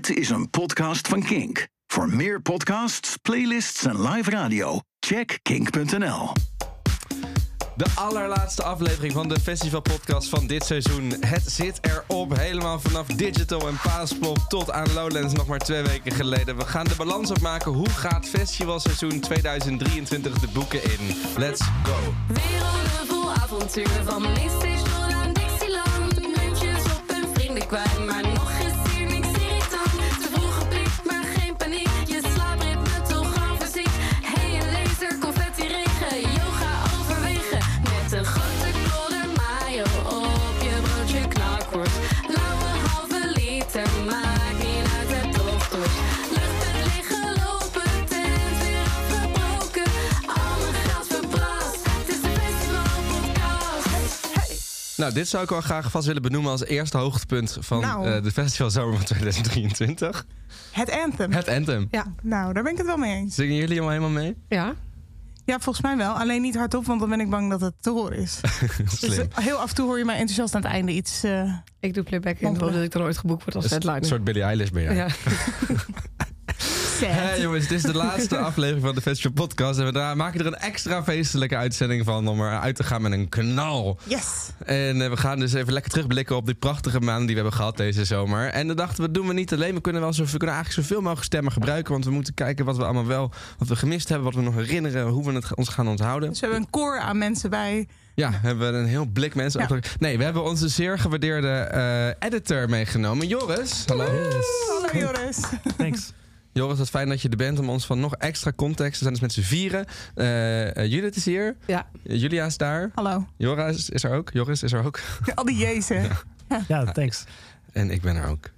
Dit is een podcast van Kink. Voor meer podcasts, playlists en live radio, check kink.nl. De allerlaatste aflevering van de festivalpodcast van dit seizoen. Het zit erop, helemaal vanaf Digital en Paaspop tot aan Lowlands nog maar twee weken geleden. We gaan de balans opmaken. Hoe gaat festivalseizoen 2023 de boeken in? Let's go! Werelden vol avontuur van Mainstation aan Dixieland. Muntjes op hun vrienden kwijt, maar nog Nou, dit zou ik wel graag vast willen benoemen als eerste hoogtepunt van Nou. eh, de festivalzomer van 2023. Het anthem. Het Anthem. Ja, nou, daar ben ik het wel mee eens. Zingen jullie allemaal helemaal mee? Ja. Ja, volgens mij wel. Alleen niet hardop, want dan ben ik bang dat het te horen is. Dus Slim. eh, heel af en toe hoor je mij enthousiast aan het einde iets. eh, Ik doe playback in, omdat ik dan ooit geboekt word als Een headliner. soort Billie Eilish ben jij. Ja. sad. Hey jongens, het is de laatste aflevering van de Festival Podcast. En we maken er een extra feestelijke uitzending van om eruit te gaan met een knal. Yes. En eh, we gaan dus even lekker terugblikken op die prachtige maanden die we hebben gehad deze zomer. En dan dachten we, doen we niet alleen. We kunnen, wel zo, we kunnen eigenlijk zoveel mogelijk stemmen gebruiken. Want we moeten kijken wat we allemaal wel, wat we gemist hebben, wat we nog herinneren, hoe we het ons gaan onthouden. Dus we hebben een koor aan mensen bij. Ja, hebben we een heel blik mensen. Ja. Nee, we hebben onze zeer gewaardeerde eh, editor meegenomen. Joris, hallo. Hallo Joris. Thanks. Joris, wat fijn dat je er bent om ons van nog extra context. We zijn dus met z'n vieren. Eh, eh, Judith is hier. Ja. Julia is daar. Hallo. Joris is er ook. Joris is er ook. Al die jezen. Ja, thanks. En ik ben er ook.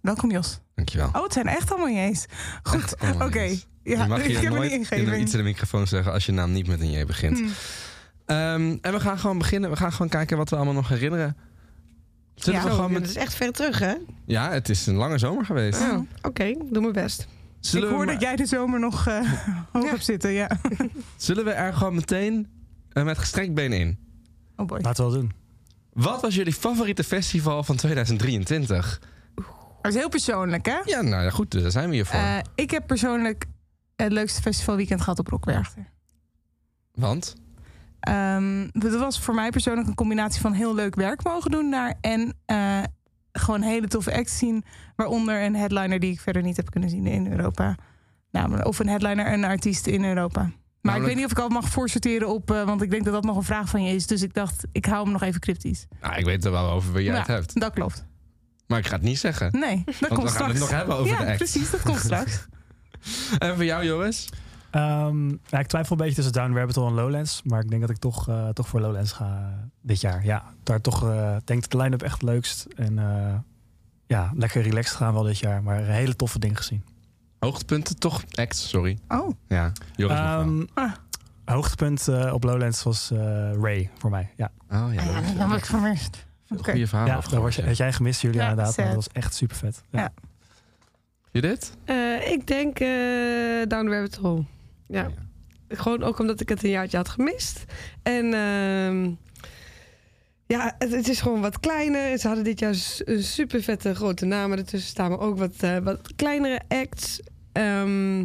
Welkom Jos. Dankjewel. Oh, het zijn echt allemaal jees. Goed, oké. Ja, je mag ik hier nooit in de, iets in de microfoon zeggen als je naam niet met een J begint. Hmm. Ehm, en we gaan gewoon beginnen. We gaan gewoon kijken wat we allemaal nog herinneren. Zullen Ja. met... is echt ver terug, hè? Ja, het is een lange zomer geweest. Ja. Oké, doe mijn best. Ik Zullen, hoor maar- dat jij de zomer nog eh, hoog Ja. hebt zitten. Ja. Zullen we er gewoon meteen eh, met gestrekt been in? Oh boy. Laten we wel doen. Wat was jullie favoriete festival van 2023? Dat is heel persoonlijk, hè? Ja, nou ja, goed, daar zijn we hier voor. Eh, ik heb persoonlijk het leukste festivalweekend gehad op Rockwerchter. Want? Ehm dat was voor mij persoonlijk een combinatie van heel leuk werk mogen doen daar en eh, gewoon hele toffe acts zien. Waaronder een headliner die ik verder niet heb kunnen zien in Europa. Nou, of een headliner en een artiest in Europa. Maar ik weet niet of ik al mag voorsorteren op, eh, want ik denk dat dat nog een vraag van je is. Dus ik dacht, ik hou hem nog even cryptisch. Nou, ik weet er wel over wie jij Ja, het hebt. Dat klopt. Maar ik ga het niet zeggen. Nee, dat Want komt we gaan straks. het nog hebben over ja, de act. precies, dat komt straks. En voor jou, Joris? Ehm, ja, ik twijfel een beetje tussen Down Rabbit Hole en Lowlands. Maar ik denk dat ik toch, eh, toch voor Lowlands ga dit jaar. Ja, daar toch eh denk ik de line-up echt het leukst. En eh, ja, lekker relaxed gaan wel dit jaar. Maar een hele toffe dingen gezien. Hoogtepunten toch? Act, sorry. Oh, Ja, Joris. Ehm, Ah. Hoogtepunt eh, op Lowlands was eh, Ray voor mij. Ja, Oh ja, ah, ja, dat heb ik vermist. Oké. goede verhaal. ja daar was je, had jij gemist, Julia, Ja, inderdaad. Maar dat was echt super vet. Ja. Ja. Judith? Eh, ik denk eh Down the Rabbit Hole. Ja. Gewoon ook omdat ik het een jaartje had gemist. En ehm, ja, het, het is gewoon wat kleiner. Ze hadden dit jaar een super vette grote namen ertussen staan. Maar ook wat, eh, wat kleinere acts. Ehm,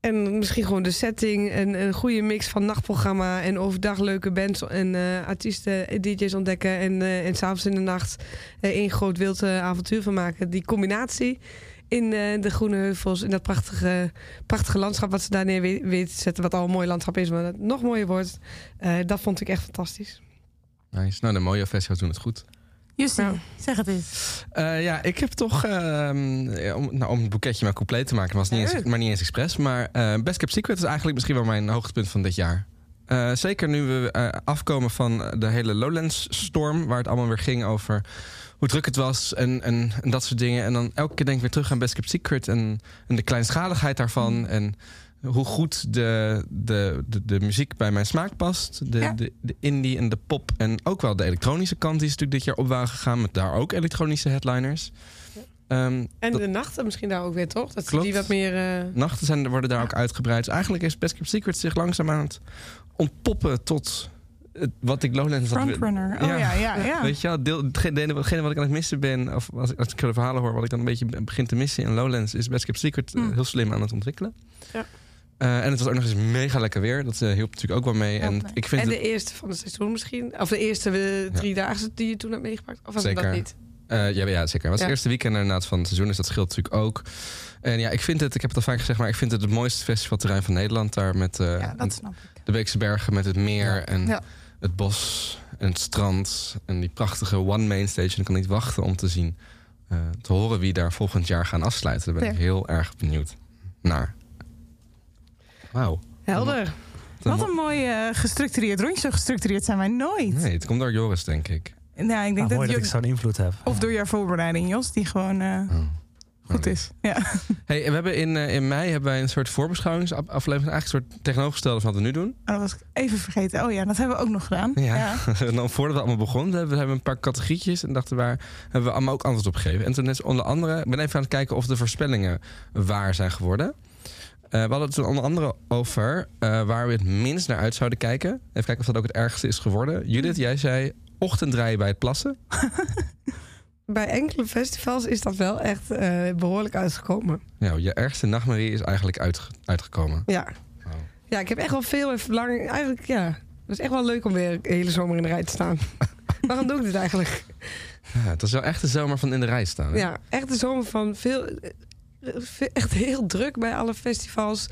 en misschien gewoon de setting. En een goede mix van nachtprogramma. En overdag leuke bands en eh, artiesten, eh, DJ's ontdekken. En, eh en s'avonds in de nacht één groot wild avontuur van maken. Die combinatie in eh, de Groene Heuvels. In dat prachtige, prachtige landschap wat ze daar neer we- weten te zetten. Wat al een mooi landschap is, maar dat het nog mooier wordt. Eh, dat vond ik echt fantastisch. Nice. Nou, de mooie festivals doen het goed. Justin, zeg het eens. Eh, ja, ik heb toch, ehm, om, nou, om het boeketje maar compleet te maken, was niet eens, maar niet eens expres. Maar eh, Best Kept Secret is eigenlijk misschien wel mijn hoogtepunt van dit jaar. Eh, zeker nu we eh, afkomen van de hele Lowlands-storm, waar het allemaal weer ging over hoe druk het was en, en, en dat soort dingen. En dan elke keer denk ik weer terug aan Best Kept Secret en, en de kleinschaligheid daarvan. En hoe goed de, de, de, de muziek bij mijn smaak past. De, Ja. de, de indie en de pop. En ook wel de elektronische kant die is natuurlijk dit jaar op waren gegaan. Met daar ook elektronische headliners. Ehm, En dat- de nachten misschien daar ook weer, toch? Dat Klopt. die wat meer... eh, nachten zijn, worden daar ook uitgebreid. Dus eigenlijk is Best Kept Secret zich langzaam aan het ontpoppen tot het- wat ik Lowlands had... Frontrunner. Oh Ja. ja, ja, ja. Weet je wel, deel, hetgene, hetgene wat ik aan het missen ben, of als, als ik de verhalen hoor, wat ik dan een beetje begin te missen in Lowlands, is Best Kept Secret eh, Mm. heel slim aan het ontwikkelen. Ja. Eh, en het was ook nog eens mega lekker weer. Dat eh, hielp natuurlijk ook wel mee. En ik vind En het, de eerste van het seizoen misschien. Of de eerste drie dagen die je toen hebt meegepakt. Of was het Zeker. dat niet? eh, ja, ja, zeker. Het was Ja. het eerste weekend inderdaad van het seizoen, dus dat scheelt natuurlijk ook. En ja, ik vind het, ik heb het al vaak gezegd, maar ik vind het het mooiste festivalterrein van Nederland. Daar met eh, Ja, dat snap ik. De Beekse Bergen, met het meer Ja. en Ja. het bos en het strand. En die prachtige one main stage. En ik kan niet wachten om te zien, eh, te horen wie daar volgend jaar gaan afsluiten. Daar ben ik heel erg benieuwd naar. Wauw. Helder. Wat een mooi eh, gestructureerd rondje. Zo gestructureerd zijn wij nooit. Nee, het komt door Joris, denk ik. Nou, ik denk Ah, dat, mooi dat ik zo'n invloed heb. Of door jouw voorbereiding, Jos, die gewoon eh, Oh. Goed is. Ja. Hey, we hebben in, eh, in mei hebben wij een soort voorbeschouwingsaflevering. Eigenlijk een soort tegenovergestelde van wat we nu doen. Oh, dat was ik even vergeten. Oh ja, dat hebben we ook nog gedaan. Ja. en dan voordat we allemaal begonnen, hebben we hebben een paar categorietjes. En dachten waar hebben we allemaal ook antwoord op gegeven. En toen net onder andere, ik ben even aan het kijken of de voorspellingen waar zijn geworden. Eh, we hadden het toen onder andere over eh, waar we het minst naar uit zouden kijken. Even kijken of dat ook het ergste is geworden. Judith, jij zei ochtenddraaien bij het plassen. Bij enkele festivals is dat wel echt eh, behoorlijk uitgekomen. Nou, je ergste nachtmerrie is eigenlijk uitge- uitgekomen. Ja. Oh. ja, ik heb echt wel veel en verlang. Eigenlijk, ja. Het is echt wel leuk om weer de hele zomer in de rij te staan. Waarom doe ik dit eigenlijk? Ja, het was wel echt de zomer van in de rij staan. hè? Ja, echt de zomer van veel. eh, Echt heel druk bij alle festivals.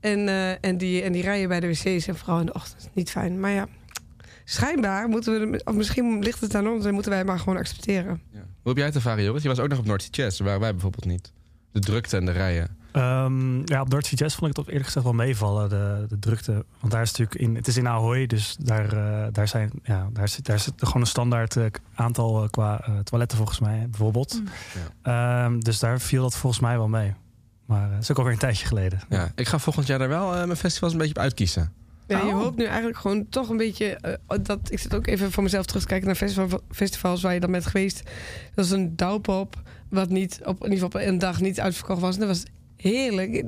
En, eh, en, die, en die rijen bij de wc's en vooral in de ochtend. Niet fijn. Maar ja, schijnbaar moeten we. Of misschien ligt het aan ons en moeten wij maar gewoon accepteren. Ja. Hoe heb jij het ervaren, Joris? Je was ook nog op North Sea Jazz. Daar waren wij bijvoorbeeld niet. De drukte en de rijen. Ehm, ja, op North Sea Jazz vond ik het op eerlijk gezegd wel meevallen, de, de drukte. Want daar is natuurlijk in, het is in Ahoy, dus daar, eh, daar, zijn, ja, daar, zit, daar zit gewoon een standaard eh, aantal eh, qua toiletten volgens mij, bijvoorbeeld. Mm. Ehm, dus daar viel dat volgens mij wel mee. Maar eh, dat is ook alweer een tijdje geleden. Ja, ik ga volgend jaar daar wel eh, mijn festivals een beetje op uitkiezen. Ja, je Oh. hoopt nu eigenlijk gewoon toch een beetje. eh, dat, ik zit ook even voor mezelf terug te kijken naar festival, festivals waar je dan bent geweest. Dat is een douwpop, wat niet op, in ieder geval op een dag niet uitverkocht was. En dat was heerlijk.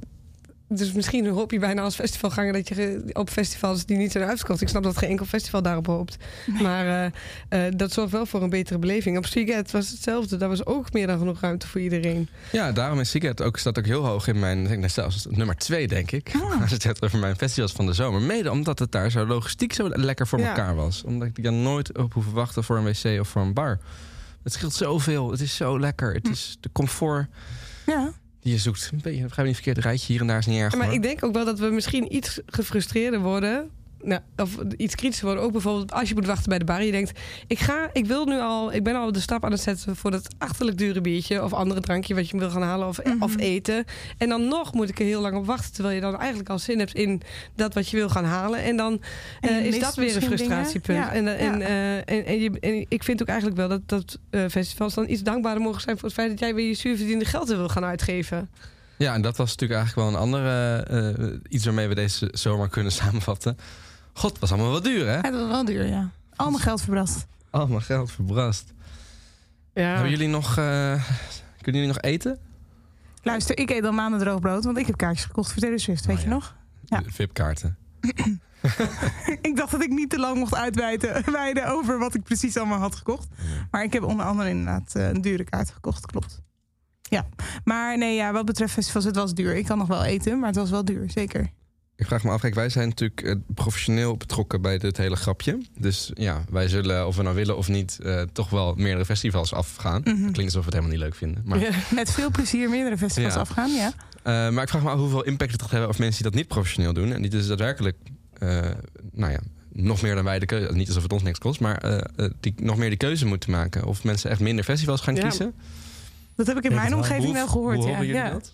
Dus misschien hoop je bijna als festivalganger dat je op festivals die niet zijn uitverkocht. Ik snap dat geen enkel festival daarop hoopt. Maar eh, eh, dat zorgt wel voor een betere beleving. Op Seagate was hetzelfde. Daar was ook meer dan genoeg ruimte voor iedereen. Ja, daarom is Seagate ook, staat ook heel hoog in mijn... Ik denk, zelfs nummer twee, denk ik. Ah. Als het gaat over mijn festivals van de zomer. Mede omdat het daar zo logistiek zo lekker voor Ja. elkaar was. Omdat ik daar nooit op hoef te wachten voor een wc of voor een bar. Het scheelt zoveel. Het is zo lekker. Het is de comfort Ja. Die je zoekt. Ga je niet verkeerd rijtje hier en daar is niet erg Maar hoor. ik denk ook wel dat we misschien iets gefrustreerder worden. Nou, of iets kritischer worden. Ook bijvoorbeeld als je moet wachten bij de bar. Je denkt, ik, ga, ik wil nu al, ik ben al de stap aan het zetten voor dat achterlijk dure biertje. Of andere drankje wat je wil gaan halen of, Mhm. of eten. En dan nog moet ik er heel lang op wachten. Terwijl je dan eigenlijk al zin hebt in dat wat je wil gaan halen. En dan En eh, is dat weer een frustratiepunt. Ja, En, en, ja. eh, en, en, je, en ik vind ook eigenlijk wel dat, dat eh, festivals dan iets dankbaarder mogen zijn voor het feit dat jij weer je zuurverdiende geld wil gaan uitgeven. Ja, en dat was natuurlijk eigenlijk wel een andere... eh, iets waarmee we deze zomer kunnen samenvatten. God, was allemaal wat duur hè? Het was wel duur, ja. Allemaal geld verbrast. Allemaal geld verbrast. Ja. Hebben jullie nog... eh, kunnen jullie nog eten? Luister, ik eet al maanden droog brood, want ik heb kaartjes gekocht voor Taylor Swift, weet Oh, je ja. nog? Ja. VIP-kaarten. ik dacht dat ik niet te lang mocht uitweiden wijden over wat ik precies allemaal had gekocht. Maar ik heb onder andere inderdaad eh, een dure kaart gekocht, klopt. Ja, maar nee, ja, wat betreft festivals, het was duur. Ik kan nog wel eten, maar het was wel duur, zeker. Ik vraag me af, kijk, wij zijn natuurlijk eh, professioneel betrokken bij dit hele grapje. Dus ja, wij zullen, of we nou willen of niet, eh, toch wel meerdere festivals afgaan. Mhm. Klinkt alsof we het helemaal niet leuk vinden. Maar, Ja. Met veel plezier meerdere festivals Ja. afgaan, ja. eh, maar ik vraag me af hoeveel impact het gaat hebben op mensen die dat niet professioneel doen. En die dus daadwerkelijk, eh, nou ja, nog meer dan wij de keuze, niet alsof het ons niks kost, maar die nog meer die keuze moeten maken. Of mensen echt minder festivals gaan Ja. kiezen. Dat heb ik in Denk mijn wel. omgeving wel gehoord, hoe ja. horen jullie ja. dat?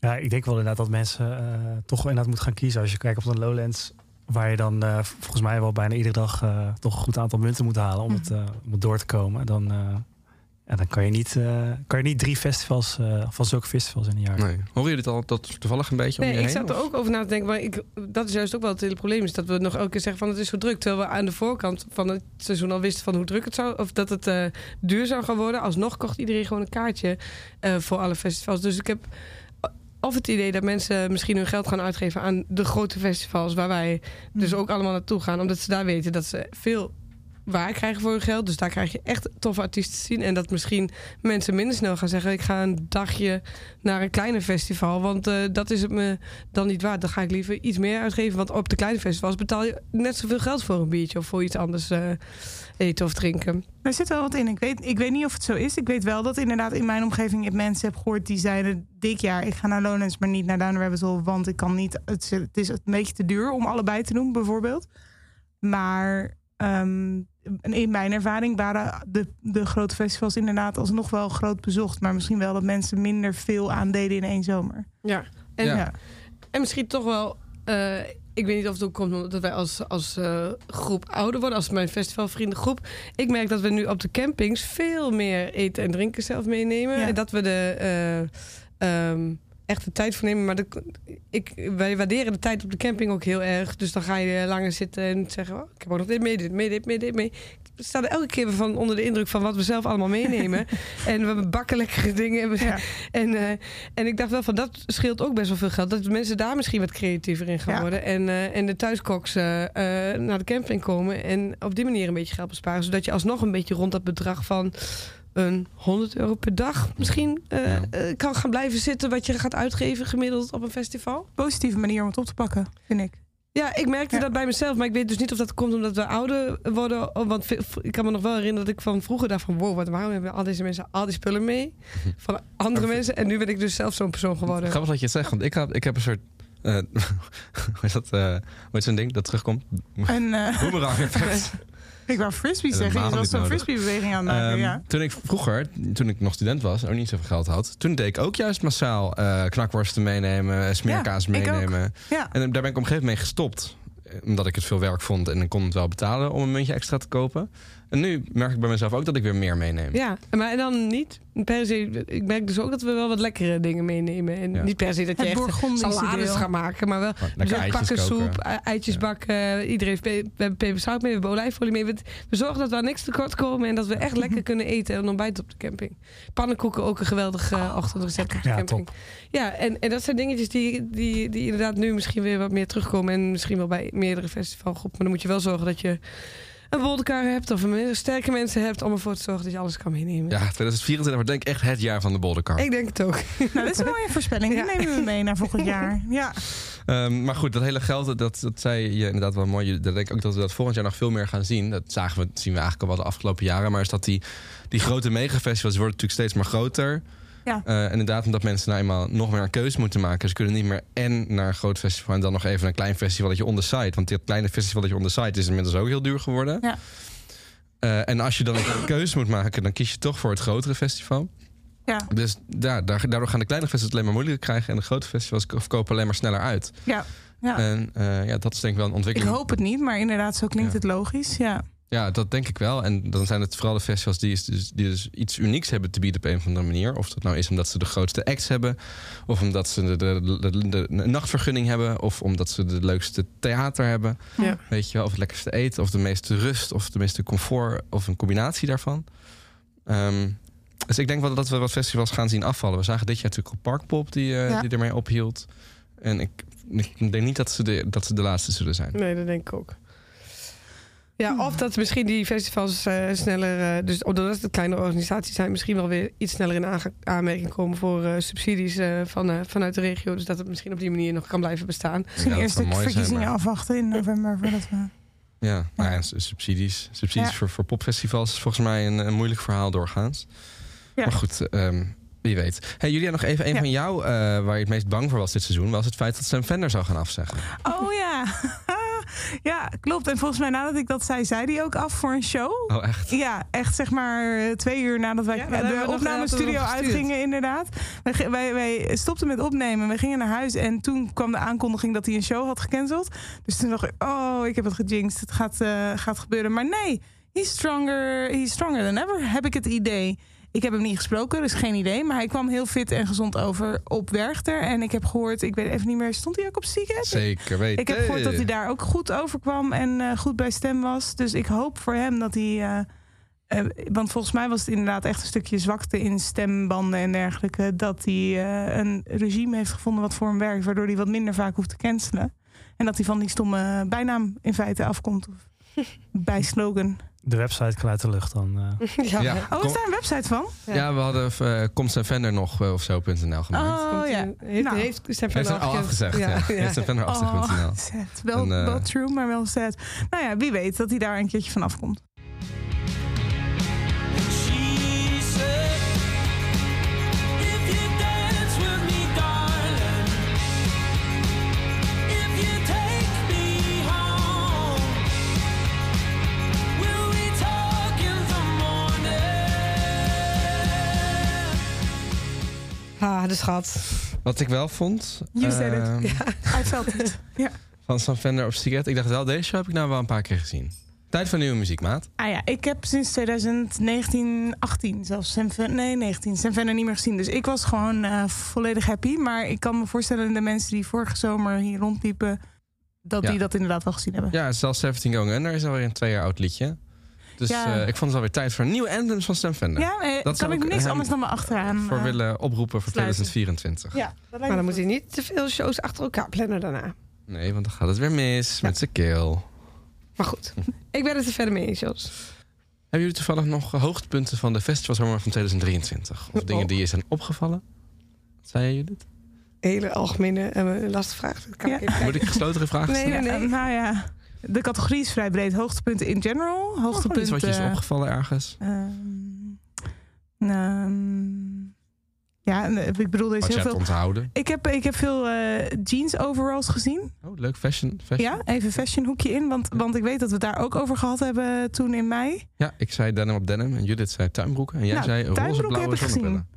Ja, ik denk wel inderdaad dat mensen eh, toch wel inderdaad moeten gaan kiezen. Als je kijkt op de Lowlands, waar je dan eh, volgens mij wel bijna iedere dag eh, toch een goed aantal munten moet halen om, het, eh, om het door te komen. Dan, eh, ja, dan kan, je niet, eh, kan je niet drie festivals eh, van zulke festivals in een jaar. Nee. Horen jullie het al dat toevallig een beetje om Nee, je ik heen? zat er of? ook over na te denken. Maar ik, dat is juist ook wel het hele probleem. Is dat we nog elke keer zeggen van het is zo druk. Terwijl we aan de voorkant van het seizoen al wisten van hoe druk het zou. Of dat het eh, duur zou gaan worden. Alsnog kocht iedereen gewoon een kaartje eh, voor alle festivals. Dus ik heb. Of het idee dat mensen misschien hun geld gaan uitgeven aan de grote festivals waar wij dus ook allemaal naartoe gaan, omdat ze daar weten dat ze veel waar krijgen voor hun geld. Dus daar krijg je echt toffe artiesten te zien. En dat misschien mensen minder snel gaan zeggen: ik ga een dagje naar een kleine festival, want eh, dat is het me dan niet waard. Dan ga ik liever iets meer uitgeven, want op de kleine festivals betaal je net zoveel geld voor een biertje of voor iets anders eh, eten of drinken. Er zit wel wat in. Ik weet, ik weet niet of het zo is. Ik weet wel dat inderdaad in mijn omgeving ik mensen heb gehoord die zeiden dit jaar ik ga naar Lowlands, maar niet naar Down Rabbit want ik kan niet. Het, is- het is een beetje te duur om allebei te doen, bijvoorbeeld. Maar ehm, in mijn ervaring waren de, de grote festivals inderdaad alsnog wel groot bezocht, maar misschien wel dat mensen minder veel aandeden in één zomer. Ja. En, Ja. Ja. en misschien toch wel. eh, ik weet niet of het ook komt omdat wij als, als eh, groep ouder worden, als mijn festivalvriendengroep. Ik merk dat we nu op de campings veel meer eten en drinken zelf meenemen. Ja. En dat we de eh, ehm, echt de tijd voor nemen. Maar de, ik, wij waarderen de tijd op de camping ook heel erg. Dus dan ga je langer zitten en zeggen: oh, Ik heb ook nog dit mee, dit mee, dit mee, dit mee. We staan er elke keer van onder de indruk van wat we zelf allemaal meenemen. en we bakken lekkere dingen. Ja. en, eh, en ik dacht wel van dat scheelt ook best wel veel geld. Dat mensen daar misschien wat creatiever in gaan Ja. worden. En, eh, en de thuiskoks eh, naar de camping komen. En op die manier een beetje geld besparen. Zodat je alsnog een beetje rond dat bedrag van een 100 euro per dag misschien eh, Ja. eh, kan gaan blijven zitten. Wat je gaat uitgeven gemiddeld op een festival. Positieve manier om het op te pakken, vind ik. Ja, ik merkte Ja. dat bij mezelf. Maar ik weet dus niet of dat komt omdat we ouder worden. Want ik kan me nog wel herinneren dat ik van vroeger dacht van... wow, wat, waarom hebben al deze mensen al die spullen mee? Van andere mensen. En nu ben ik dus zelf zo'n persoon geworden. Grappig dat je het zegt, want ik, had, ik heb een soort... eh, hoe is dat? eh hoe is zo'n ding dat terugkomt? En eh, Boomerang effect. ik wou frisbee zeggen. Je was zo'n frisbee-beweging aan het maken, Ehm, ja. Toen ik vroeger, toen ik nog student was, ook niet zoveel geld had, toen deed ik ook juist massaal eh, knakworsten meenemen, smeerkaas Ja, ik ook. meenemen. Ja. En daar ben ik op een gegeven moment mee gestopt. Eh, Omdat ik het veel werk vond en ik kon het wel betalen om een muntje extra te kopen. En nu merk ik bij mezelf ook dat ik weer meer meeneem. Ja, maar dan niet per se. Ik merk dus ook dat we wel wat lekkere dingen meenemen. En Ja. niet per se dat je Het echt salades gaat maken, maar wel Maar dus pakken soep, eitjes Ja. bakken. Iedereen heeft pe- we hebben peperzout mee, we hebben olijfolie mee. We, we zorgen dat we aan niks tekort komen en dat we echt lekker kunnen eten en ontbijten op de camping. Pannenkoeken ook een geweldig eh, ochtendrecept op de Ja, camping. top. Ja, en, en dat zijn dingetjes die, die, die inderdaad nu misschien weer wat meer terugkomen en misschien wel bij meerdere festivalgroepen. Maar dan moet je wel zorgen dat je een bolderkar hebt of een sterke mensen hebt om ervoor te zorgen dat je alles kan meenemen. Ja, 2024 wordt denk ik echt het jaar van de bolderkar. Ik denk het ook. Nou, dat is een mooie voorspelling. Die Ja. nemen we mee naar volgend jaar. Ja. Ehm, maar goed, dat hele geld, dat, dat zei je inderdaad wel mooi. Dat denk ik ook dat we dat volgend jaar nog veel meer gaan zien. Dat zagen we, zien we eigenlijk al wel de afgelopen jaren. Maar is dat die, die grote megafestivals worden natuurlijk steeds maar groter. Ja. Eh, en inderdaad, omdat mensen nou eenmaal nog meer een keuze moeten maken. Ze kunnen niet meer en naar een groot festival en dan nog even een klein festivaletje on the side. Want dit kleine festivaletje on the side is inmiddels ook heel duur geworden. Ja. Eh, en als je dan een keuze moet maken, dan kies je toch voor het grotere festival. Ja. Dus daar, daar- daardoor gaan de kleine festivals het alleen maar moeilijker krijgen. En de grote festivals verkopen alleen maar sneller uit. Ja. Ja. En eh, ja, dat is denk ik wel een Ik ontwikkeling. hoop het niet, maar inderdaad, zo klinkt Ja. het logisch. Ja. Ja, dat denk ik wel. En dan zijn het vooral de festivals die, is dus, die dus iets unieks hebben te bieden op een of andere manier. Of dat nou is omdat ze de grootste acts hebben. Of omdat ze de, de, de, nachtvergunning hebben. Of omdat ze de leukste theater hebben. Ja. Weet je wel, of het lekkerste eten. Of de meeste rust. Of de meeste comfort. Of een combinatie daarvan. Ehm, dus ik denk wel dat we wat festivals gaan zien afvallen. We zagen dit jaar natuurlijk op Parkpop die, eh, Ja. die ermee ophield. En ik, ik denk niet dat ze, de, dat ze de laatste zullen zijn. Nee, dat denk ik ook. Ja, of dat misschien die festivals eh, sneller, eh, dus doordat het kleine organisaties zijn, misschien wel weer iets sneller in aanmerking komen voor eh, subsidies eh, van, eh, vanuit de regio. Dus dat het misschien op die manier nog kan blijven bestaan. Misschien eerst de zijn, verkiezingen maar- afwachten in november. Voordat we... Ja, maar ja, s- subsidies. Subsidies Ja. voor, voor popfestivals is volgens mij een, een moeilijk verhaal doorgaans. Ja. Maar goed, ehm, wie weet. Hey, Julia, nog even een Ja. van jou eh, waar je het meest bang voor was dit seizoen... was het feit dat Sam Fender zou gaan afzeggen. Oh ja. Ja, klopt. En volgens mij nadat ik dat zei, zei die ook af voor een show. Oh, echt? Ja, echt zeg maar eh, twee uur nadat wij Ja, de opnamestudio uitgingen, inderdaad. Wij, wij stopten met opnemen, we gingen naar huis en toen kwam de aankondiging dat hij een show had gecanceld. Dus toen dacht ik, oh, ik heb het gejinxed, het gaat, eh, gaat gebeuren. Maar nee, he's stronger, he's stronger than ever, heb ik het idee. Ik heb hem niet gesproken, dus geen idee. Maar hij kwam heel fit en gezond over op Werchter. En ik heb gehoord, ik weet even niet meer, stond hij ook op Zieket? Zeker weten. Ik heb gehoord dat hij daar ook goed overkwam en eh, goed bij stem was. Dus ik hoop voor hem dat hij, eh, eh, want volgens mij was het inderdaad echt een stukje zwakte in stembanden en dergelijke. Dat hij eh, een regime heeft gevonden wat voor hem werkt, waardoor hij wat minder vaak hoeft te cancelen. En dat hij van die stomme bijnaam in feite afkomt. Of bijslogan. De website kan uit de lucht dan. eh. ja. Ja. Oh, is daar een website van? Ja, we hadden uh, Komt zijn Vender nog eh, of zo.nl gemaakt. Oh Komt ja. Heeft, Nou. heeft Stefan Heeft al afgezegd, ja. Heeft zijn afgezegd.nl. Oh. Wel, En, wel true, maar wel sad. Nou ja, wie weet dat hij daar een keertje van afkomt. Ah, de schat. Wat ik wel vond... You said it. felt. Ja. Van Sam Fender op Siget. Ik dacht wel, deze show heb ik nou wel een paar keer gezien. Tijd voor nieuwe muziek, maat. Ah ja, ik heb sinds 2019, 18 zelfs, Sam nee 19, Sam Venner niet meer gezien. Dus ik was gewoon eh, volledig happy. Maar ik kan me voorstellen de mensen die vorige zomer hier rondliepen, dat Ja. die dat inderdaad wel gezien hebben. Ja, zelfs 17 Going Under is alweer een twee jaar oud liedje. Dus Ja. eh, ik vond het alweer tijd voor nieuwe anthems van Fender. Ja, eh, Dat kan ik ik niks anders dan me achteraan. Voor eh, willen oproepen voor sluiten. 2024. Ja, Maar dan moet hij niet te veel shows achter elkaar plannen daarna. Nee, want dan gaat het weer mis Ja. met zijn keel. Maar goed, ik ben het er verder mee eens, Jos. Hebben jullie toevallig nog hoogtepunten van de festivalzomer van 2023? Of dingen Oh. die je zijn opgevallen? Wat zei jullie dit? Hele algemene en lastige vraag. Dat kan Ja. ik even Moet ik gesloten vragen Nee, stellen? nee, Ja, nee. nou ja, de categorie is vrij breed. Hoogtepunten in general, iets hoogtepunten... wat je is opgevallen ergens? ehm, ehm, ja, eh, ik bedoel, er is Wat heel veel... onthouden? Ik heb, ik heb veel eh, jeans overalls gezien. Oh, leuk. Fashion. fashion. Ja, even fashion hoekje in. Want, want ik weet dat we het daar ook over gehad hebben toen in mei. Ja, ik zei denim op denim en Judith zei tuinbroeken. En jij Nou, zei roze blauwe heb ik gezien. zonnebrillen.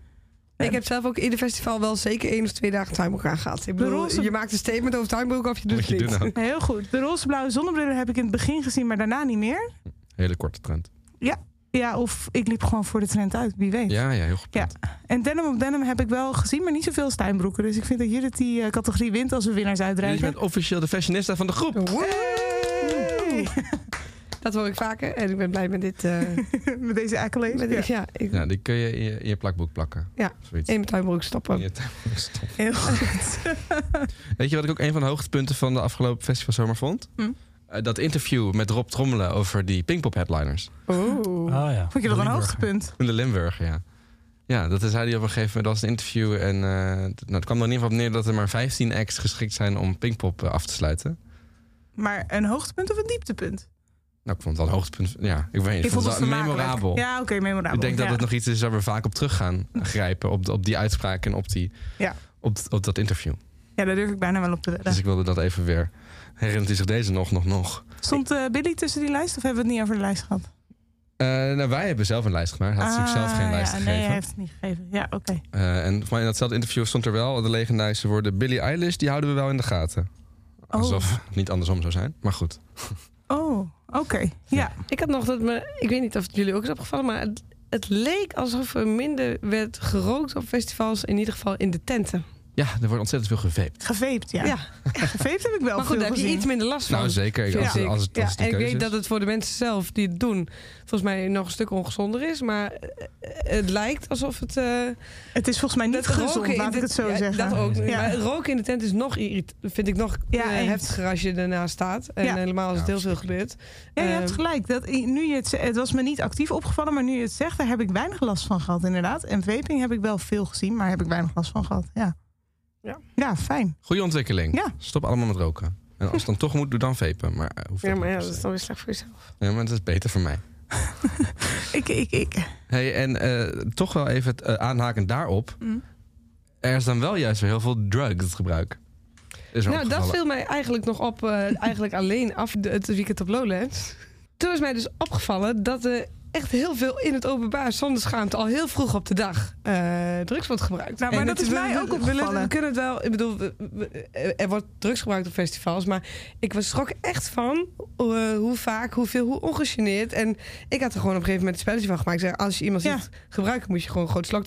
Ik heb zelf ook in de festival wel zeker één of twee dagen tuinbroek aan gehad. Ik bedoel, roze- je maakt een statement over tuinbroek of je doet het je niet. Heel goed. De roze-blauwe zonnebrillen heb ik in het begin gezien, maar daarna niet meer. Hele korte trend. Ja, of ik liep gewoon voor de trend uit, wie weet. Ja, ja, heel goed. Ja. En denim op denim heb ik wel gezien, maar niet zoveel Stijnbroeken. Dus ik vind dat Judith die eh, categorie wint als we winnaars uitreiken. bent officieel de fashionista van de groep. Hey! Dat hoor ik vaker en ik ben blij met dit. eh, Met deze accolade. met Ja. dit ja, ik, Ja, die kun je in je, in je plakboek plakken. Ja. Zoiets. in mijn tuinbroek stoppen. In je tuinbroek stoppen. Heel goed. Weet je wat ik ook een van de hoogtepunten van de afgelopen festivalzomer vond? Hm? Eh, dat interview met Rob Trommelen over die Pinkpop headliners. Oeh. Ah, ja. Vond je dat een hoogtepunt? In de Limburg, ja. Ja, dat zei hij op een gegeven moment. Dat was een interview. En eh, nou, het kwam er in ieder geval op neer dat er maar 15 acts geschikt zijn om Pinkpop af te sluiten. Maar een hoogtepunt of een dieptepunt? Nou, ik vond het wel een hoogtepunt. Ja, ik weet niet. Ik vond het wel memorabel. Ja, oké, memorabel. Ik denk dat het nog iets is waar we vaak op terug gaan grijpen. Op, op die uitspraak en op, die, Ja. op, op dat interview. Ja, daar durf ik bijna wel op te wedden. Dus ik wilde dat even weer. Herinnert u zich deze nog, nog, nog? Stond eh, Billy tussen die lijst of hebben we het niet over de lijst gehad? Eh, nou, wij hebben zelf een lijst gemaakt. Hij had natuurlijk zelf geen Ah, lijst ja, gegeven. Nee, hij heeft het niet gegeven. Ja, oké. Eh, en voor mij in datzelfde interview stond er wel de legendarische woorden... Billie Eilish, die houden we wel in de gaten. Alsof het niet andersom zou zijn. Maar goed. Oh, oké. Ja. Ik had nog dat me. Ik weet niet of het jullie ook is opgevallen, maar het, het leek alsof er minder werd gerookt op festivals. In ieder geval in de tenten. Ja, er wordt ontzettend veel geveept. Geveept, ja. Ja. Geveept heb ik wel maar goed, daar heb je iets minder last van. Nou, zeker. Als, als, als ja, een en ik weet is. dat het voor de mensen zelf die het doen, volgens mij nog een stuk ongezonder is. Maar eh, het lijkt alsof het. eh, Het is volgens mij niet gezond, laat ik het zo ja, zeggen. Dat ook. Ja. Maar roken in de tent is nog vind ik nog Ja, eens. heftiger als je ernaast staat. En Ja. helemaal als het Ja, heel veel gebeurt. Ja, je hebt Ehm, gelijk. Dat, nu je het, het was me niet actief opgevallen, maar nu je het zegt, daar heb ik weinig last van gehad, inderdaad. En vaping heb ik wel veel gezien, maar heb ik weinig last van gehad. Ja, Ja. ja fijn. Goede ontwikkeling. Ja. Stop allemaal met roken. En als het dan toch moet, doe dan vapen. Maar, eh, hoeft Ja, maar ja, dat is dan weer slecht voor jezelf. Ja, maar dat is beter voor mij. Ik, ik, ik. Hey, en eh, toch wel even uh, aanhakend daarop. Mm. Er is dan wel juist weer heel veel drugsgebruik. Is Nou, dat viel mij eigenlijk nog op, eh, eigenlijk alleen af de- het weekend op Lowlands. Toen is mij dus opgevallen dat er echt heel veel in het openbaar zonder schaamte al heel vroeg op de dag eh, drugs wordt gebruikt. Nou, maar En dat het is mij ook we- we- opgevallen. We, kunnen het wel, ik bedoel, er wordt drugs gebruikt op festivals, maar ik was schrok echt van eh, hoe vaak, hoeveel, hoe ongegeneerd. En ik had er gewoon op een gegeven moment een spelletje van gemaakt. Ik zei, als je iemand Ja. ziet gebruiken, moet je gewoon een groot slok,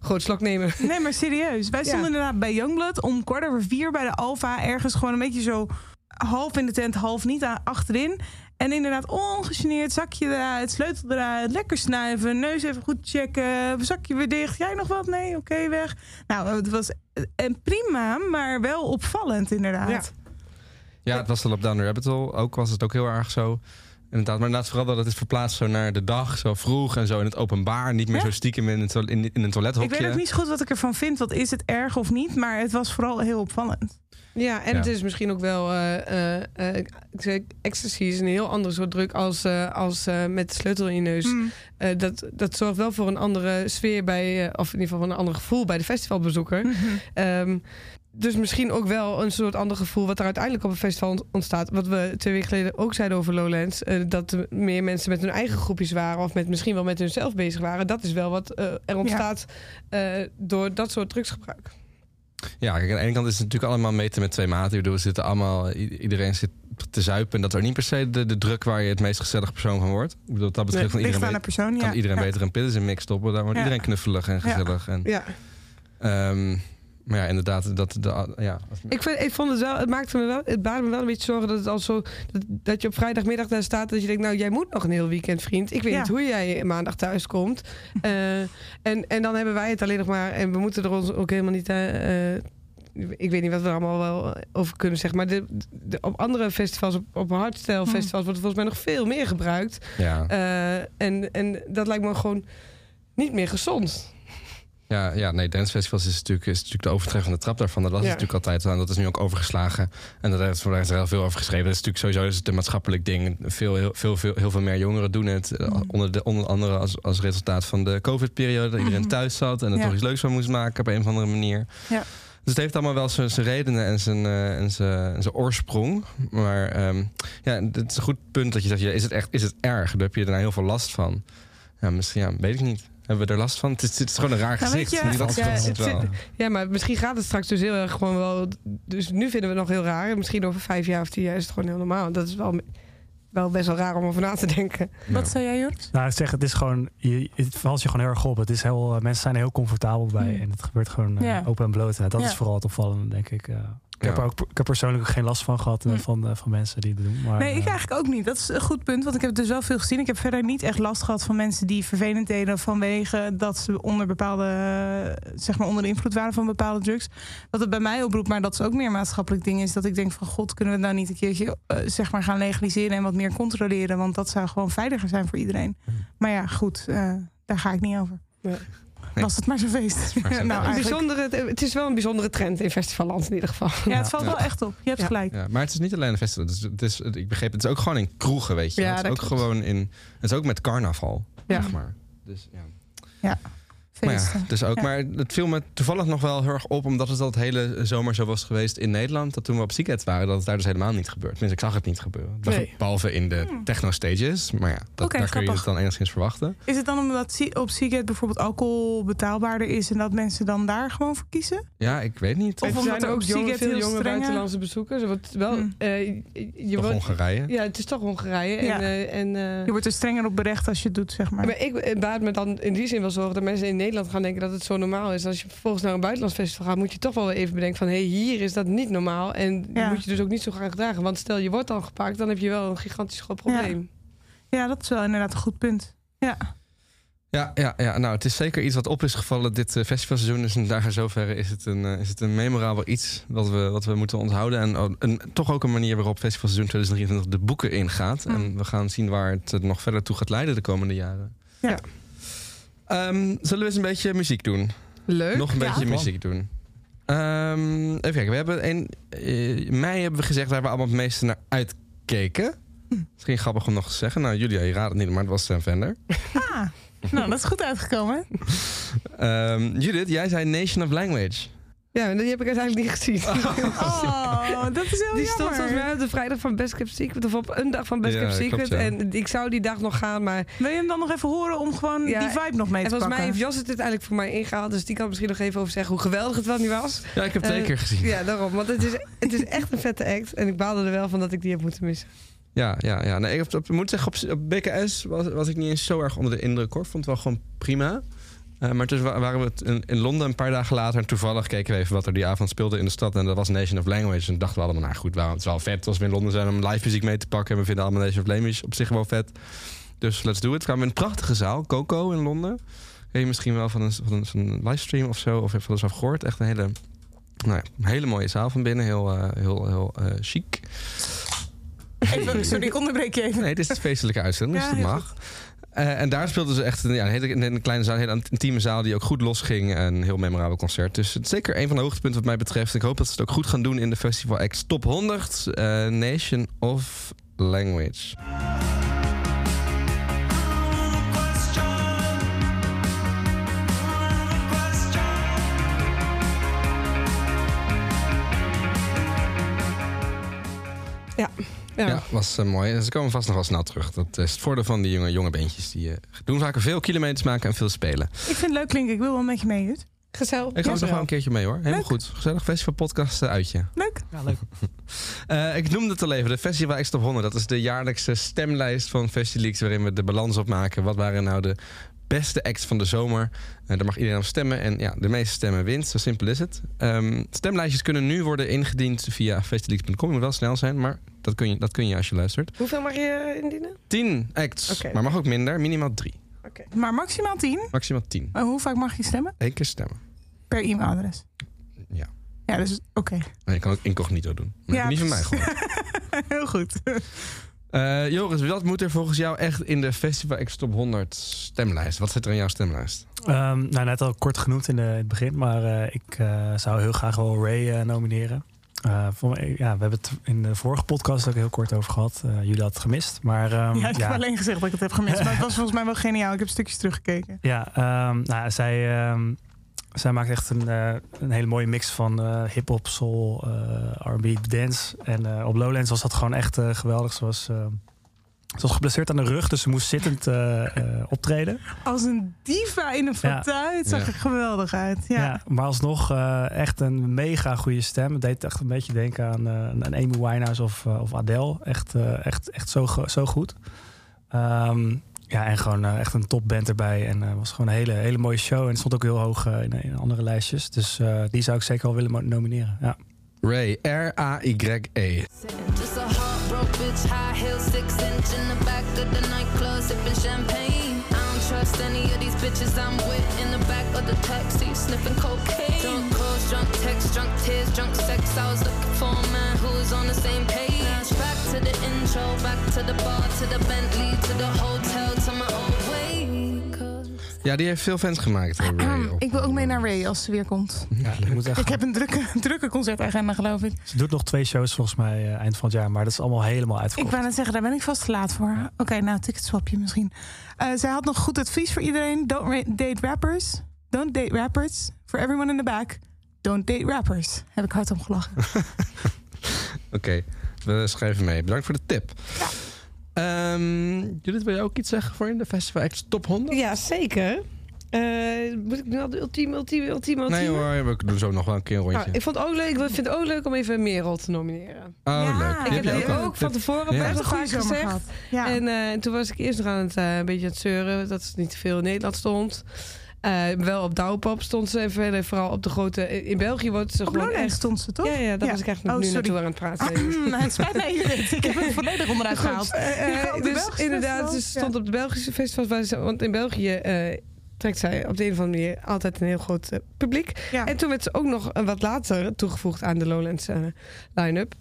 groot slok nemen. Nee, maar serieus. Wij Ja. stonden inderdaad bij Youngblood om kwart over vier bij de Alfa. Ergens gewoon een beetje zo half in de tent, half niet achterin. En inderdaad, ongegeneerd, zakje eruit, sleutel eruit, lekker snuiven, neus even goed checken, zakje weer dicht. Jij nog wat? Nee, oké, weg. Nou, het was en prima, maar wel opvallend inderdaad. Ja. Ja, het was al op Down the Rabbit Hole. Ook was het ook heel erg zo. Inderdaad, maar inderdaad vooral dat het is verplaatst zo naar de dag, zo vroeg en zo in het openbaar. Niet meer Ja. zo stiekem in, het, to- in, in een toilethokje. Ik weet ook niet zo goed wat ik ervan vind. Wat is het erg of niet? Maar het was vooral heel opvallend. Ja, en Ja. het is misschien ook wel. eh, eh, eh, ik zeg, ecstasy is een heel ander soort druk als, eh, als eh, met de sleutel in je neus. Eh, dat, dat zorgt wel voor een andere sfeer bij, eh, of in ieder geval voor een ander gevoel bij de festivalbezoeker. Mhm. Ehm, dus misschien ook wel een soort ander gevoel wat er uiteindelijk op een festival ont- ontstaat. Wat we twee weken geleden ook zeiden over Lowlands. eh, dat er meer mensen met hun eigen groepjes waren. Of met, misschien wel met hunzelf bezig waren. Dat is wel wat eh, er ontstaat eh, door dat soort drugsgebruik. Ja, kijk, aan de ene kant is het natuurlijk allemaal meten met twee maten. Ik bedoel, we zitten allemaal, iedereen zit te zuipen. En dat is ook niet per se de, de druk waar je het meest gezellige persoon van wordt. Ik bedoel, dat betreft Ligt iedereen, aan de be- persoon, ja. kan iedereen Ja. beter een pillen in mix stoppen. Daar wordt iedereen knuffelig en gezellig. En, Ja. Maar ja, inderdaad, dat de, ja, als- Ik, vind, ik vond het wel, het maakte me wel, het baarde me wel een beetje zorgen dat het al zo, dat, dat je op vrijdagmiddag daar staat, dat je denkt, nou, jij moet nog een heel weekend, vriend. Ik weet Ja. niet hoe jij maandag thuis komt. Eh, en, en dan hebben wij het alleen nog maar, en we moeten er ons ook helemaal niet, eh, eh, ik weet niet wat we er allemaal wel over kunnen zeggen, maar de, de- op andere festivals, op, op hardstyle festivals, wordt het volgens mij nog veel meer gebruikt. ja. Eh, en, en dat lijkt me gewoon niet meer gezond. Ja, ja, nee, dancefestivals is natuurlijk, is natuurlijk de overtreffende trap daarvan. Dat was Ja. natuurlijk altijd aan. Dat is nu ook overgeslagen. En daar is er heel veel over geschreven. Dat is natuurlijk sowieso is het een maatschappelijk ding. Veel, heel, veel, veel, heel veel meer jongeren doen het. eh, Mhm. Onder, de, onder andere als, als resultaat van de COVID-periode. Dat iedereen Mhm. thuis zat en er Ja. toch iets leuks van moest maken op een of andere manier. Ja. Dus het heeft allemaal wel zijn zijn redenen en zijn, eh, en zijn, en zijn oorsprong. Maar ehm, ja, het is een goed punt dat je zegt: ja, is, het echt, is het erg? Daar heb je er nou heel veel last van. Ja, misschien, ja, weet ik niet. Hebben we er last van? Het is, het is gewoon een raar Nou, gezicht. je, ja, is het wel. zit- Ja, maar misschien gaat het straks dus heel erg gewoon wel. Dus nu vinden we het nog heel raar. En misschien over vijf jaar of tien jaar is het gewoon heel normaal. Dat is wel, wel best wel raar om over na te denken. Wat zei jij, Jort? Nou, ik zeg, het is gewoon, je, het valt je gewoon heel erg op. Het is heel, eh, mensen zijn er heel comfortabel bij Hmm. en het gebeurt gewoon eh, Ja. open en bloot. En dat Ja. is vooral het opvallende, denk ik. eh. Ik, heb er ook, ik heb persoonlijk ook geen last van gehad eh, Hmm. van, eh, van mensen die het doen. Maar, Nee, ik eh, eigenlijk ook niet. Dat is een goed punt, want ik heb dus wel veel gezien. Ik heb verder niet echt last gehad van mensen die vervelend deden vanwege dat ze onder bepaalde, zeg maar onder de invloed waren van bepaalde drugs. Wat het bij mij oproept, maar dat is ook meer een maatschappelijk ding, is dat ik denk van god, kunnen we het nou niet een keertje zeg maar gaan legaliseren en wat meer controleren, want dat zou gewoon veiliger zijn voor iedereen. Maar ja, goed, eh, daar ga ik niet over. Ja. Was het maar zo'n feest. maar zo'n nou, eigenlijk- bijzondere, het is wel een bijzondere trend in festivalland in ieder geval. ja, het valt Ja. wel echt op. Je hebt Ja. gelijk. Ja, maar het is niet alleen een festival. Het is, het is, ik begreep, het is ook gewoon in kroegen, weet je. Ja, het is dat ook klopt. gewoon in. Het is ook met carnaval, Ja. zeg maar. Dus ja. Feesten. Maar ja, dus ook. Ja. Maar het viel me toevallig nog wel heel erg op, omdat het al het hele zomer zo was geweest in Nederland. Dat toen we op Seagate waren, dat het daar dus helemaal niet gebeurt. Tenminste, ik zag het niet gebeuren. Nee. Behalve in de Hmm. techno stages. Maar ja, dat, daar kun je het dan enigszins verwachten. Is het dan omdat op Seagate bijvoorbeeld alcohol betaalbaarder is en dat mensen dan daar gewoon voor kiezen? Ja, ik weet niet. Of er omdat zijn er ook jonge, veel heel jonge strenge- buitenlandse bezoekers. Er wordt wel, Hmm. eh, je, wordt, Hongarije. ja, het is toch Hongarije. En, eh, en, eh, Je wordt er strenger op berecht als je het doet, zeg maar. maar ik baat me dan in die zin wel zorgen dat mensen in Nederland gaan denken dat het zo normaal is. Als je vervolgens naar een buitenlands festival gaat, moet je toch wel even bedenken van hé, hey, hier is dat niet normaal. En Ja. moet je dus ook niet zo gaan gedragen. Want stel je wordt dan gepakt, dan heb je wel een gigantisch groot probleem. Ja, dat is wel inderdaad een goed punt. Ja, Ja, ja, ja, nou, het is zeker iets wat op is gevallen dit eh, festivalseizoen. Dus in daar zoverre is het een, eh, is het een memorabel iets wat we, wat we moeten onthouden. En een, toch ook een manier waarop festivalseizoen 2023 de boeken ingaat. Mm. En we gaan zien waar het nog verder toe gaat leiden de komende jaren. Ja. Ehm, zullen we eens een beetje muziek doen? Leuk. Nog een Ja. beetje muziek doen. Ehm, even kijken, we hebben eh, in mei hebben we gezegd waar we allemaal het meeste naar uitkeken. Hm. Misschien grappig om nog te zeggen. Nou, Julia, je raadt het niet, maar het was Sam Vender. ah, nou dat is goed uitgekomen. Ehm, Judith, jij zei Nation of Language. Ja, en die heb ik uiteindelijk niet gezien. Oh, dat is heel Die stond jammer. volgens mij op de vrijdag van Best Kept Secret. Of op een dag van Best Ja, Kept klopt, Secret. ja. En ik zou die dag nog gaan, maar... Wil je hem dan nog even horen om gewoon Ja, die vibe nog mee En te volgens mij heeft Jos het uiteindelijk voor mij ingehaald. Dus die kan misschien nog even over zeggen hoe geweldig het wel niet was. Ja, ik heb twee Eh, keer gezien. Ja, daarom. Want het is, het is echt een vette act. En ik baalde er wel van dat ik die heb moeten missen. Ja, ja, ja. Nee, ik, heb- ik moet zeggen, op, op BKS was, was ik niet eens zo erg onder de indruk hoor. Vond het wel gewoon prima. Eh, maar toen wa- waren we in, in Londen een paar dagen later. En toevallig keken we even wat er die avond speelde in de stad. En dat was Nation of Language. En dachten we allemaal, nou goed, het is wel vet als we in Londen zijn om live muziek mee te pakken. En we vinden allemaal Nation of Language op zich wel vet. Dus let's do it. We kwamen in een prachtige zaal, Coco in Londen. Ken je misschien wel van een, van een, van een livestream of zo? Of heb je wel eens af gehoord? Echt een hele, nou ja, een hele mooie zaal van binnen. Heel, eh, heel, heel eh, chic. Even, sorry, ik onderbreek je even. Nee, dit is de feestelijke uitzending, dus Ja, dat heel mag. Eh, en daar speelden ze echt een, ja, een, hele, een kleine zaal, een intieme zaal die ook goed losging. En een heel memorabel concert. Dus het zeker een van de hoogtepunten wat mij betreft. Ik hoop dat ze het ook goed gaan doen in de Festival X Top 100 eh, Nation of Language. Ja. Ja, was eh, mooi. Ze komen vast nog wel snel terug. Dat is het voordeel van die jonge, jonge beentjes. Die eh, doen vaker veel kilometers maken en veel spelen. Ik vind het leuk klinken. Ik wil wel met je mee, Jut. Gezellig. Ik ga ook nog wel een keertje mee hoor. Helemaal Leuk. goed. Gezellig festival podcast eh, uitje. Leuk. Ja, leuk. Eh, ik noemde het al even, de Festival X Top 100. Dat is de jaarlijkse stemlijst van Festileaks... waarin we de balans opmaken. Wat waren nou de beste acts van de zomer? Eh, daar mag iedereen op stemmen. En ja, de meeste stemmen wint. Zo simpel is het. Ehm, stemlijstjes kunnen nu worden ingediend via festileaks.com. Je moet wel snel zijn, maar dat kun je, dat kun je als je luistert. Hoeveel mag je indienen? 10 acts, maar mag ook minder. Minimaal 3. Maar maximaal 10. Maximaal 10. En hoe vaak mag je stemmen? Eén keer stemmen. Per e-mailadres. Ja. Ja, dus oké. Maar je kan ook incognito doen. Maar Ja, niet van mij gewoon. Heel goed. Eh, Joris, wat moet er volgens jou echt in de Festival X Top 100 stemlijst? Wat zit er in jouw stemlijst? Ehm, nou, net al kort genoemd in, de, in het begin, maar eh, ik eh, zou heel graag wel Ray eh, nomineren. Eh, voor ja, we hebben het in de vorige podcast ook heel kort over gehad. Eh, jullie hadden het gemist, maar ehm, Ja, ik ja, heb alleen gezegd dat ik het heb gemist. Maar het was volgens mij wel geniaal. Ik heb stukjes teruggekeken. Ja, ehm, nou, zij, ehm, zij maakt echt een, eh, een hele mooie mix van hip-hop, soul, RB, dance. En op Lowlands was dat gewoon echt geweldig. Ze was, ehm, ze was geblesseerd aan de rug, dus ze moest zittend eh, eh, optreden. Als een diva in een Ja. fauteuil. Het zag Ja. er geweldig uit. Ja. Ja. maar alsnog eh, echt een mega goede stem. Het deed echt een beetje denken aan, eh, aan Amy Winehouse of, of Adele. Echt, eh, echt, echt zo, zo goed. Ehm, ja, en gewoon echt een topband erbij. En het was gewoon een hele, hele mooie show. En het stond ook heel hoog in, in andere lijstjes. Dus eh, die zou ik zeker wel willen nomineren. Ja. Ray, R-A-Y-E. Heartbroken bitch, high heel six inch in the back of the nightclub, sipping champagne. I don't trust any of these bitches I'm with in the back of the taxi, sniffing cocaine. Drunk calls, drunk texts, drunk tears, drunk sex. I was looking for a man who was on the same page. Back to the intro, back to the bar, to the Bentley, to the hotel, to my old way. Ja, die heeft veel fans gemaakt. eh, Ray, op- Ik wil ook mee naar Ray als ze weer komt. Ja, ik moet echt, Ik heb een drukke, drukke concertagenda, geloof ik. Ze doet nog twee shows volgens mij eh, eind van het jaar. Maar dat is allemaal helemaal Ik uitverkocht. wou net zeggen, daar ben ik vast te laat voor. Oké, nou, ticketswapje misschien. Eh, zij had nog goed advies voor iedereen. Don't date rappers. Don't date rappers. For everyone in the back. Don't date rappers. Heb ik hard om gelachen. Oké, we schrijven mee. Bedankt voor de tip. Ehm, Judith, wil je ook iets zeggen voor in de Festival X Top 100? Ja, zeker. Eh, moet ik nu al de ultieme, ultieme, ultieme, ultieme? Nee hoor, we doen zo nog wel een keer een rondje. Nou, ik vond het ook leuk. Ik vind het ook leuk om even Merel te nomineren. oh, Ja, leuk. ik Die Ik heb ook ook, van tevoren Ja. best goede vaak gezegd. Ja. En eh, toen was ik eerst nog aan het, eh, een beetje aan het zeuren dat het niet te veel in Nederland stond. Eh, wel op Douwpop stond ze en verder vooral op de grote... In België wordt ze Op gewoon Lowlands echt... stond ze, toch? Ja, ja, daar Ja. was ik eigenlijk Oh, nu sorry. naartoe aan het praten. Mm, het spijt mij. Ik heb hem volledig onderuit gehaald. Eh, eh, de dus inderdaad, ze stond op de Belgische festivals. Want in België eh, trekt zij op de een of andere manier altijd een heel groot eh, publiek. Ja. En toen werd ze ook nog eh, wat later toegevoegd aan de Lowlands eh, line-up.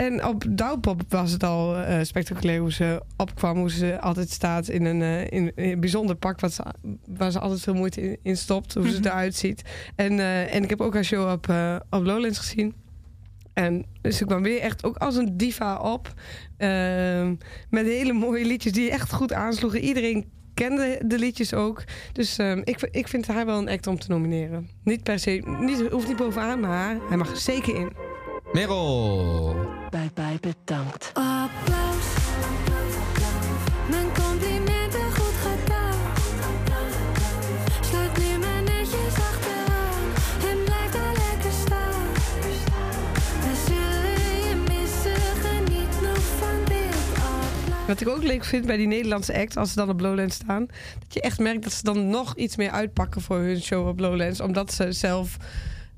En op Douwpop was het al eh, spectaculair hoe ze opkwam. Hoe ze altijd staat in een, eh, in, in een bijzonder pak wat ze, waar ze altijd veel moeite in, in stopt. Hoe ze Mhm. eruit ziet. En, eh, en ik heb ook haar show op, op Lowlands gezien. En dus ze kwam weer echt ook als een diva op. Ehm, met hele mooie liedjes die echt goed aansloegen. Iedereen kende de liedjes ook. Dus ehm, ik, ik vind haar wel een act om te nomineren. Niet per se, niet, hoeft niet bovenaan, maar hij mag er zeker in. Merel. Bye bye, bedankt. Applaus. Mijn complimenten goed gedaan. Sluit nu maar netjes achteraan en blijf daar lekker staan. We zullen je missen, geniet nog van dit applaus. Wat ik ook leuk vind bij die Nederlandse acts, als ze dan op Lowlands staan, dat je echt merkt dat ze dan nog iets meer uitpakken voor hun show op Lowlands. Omdat ze zelf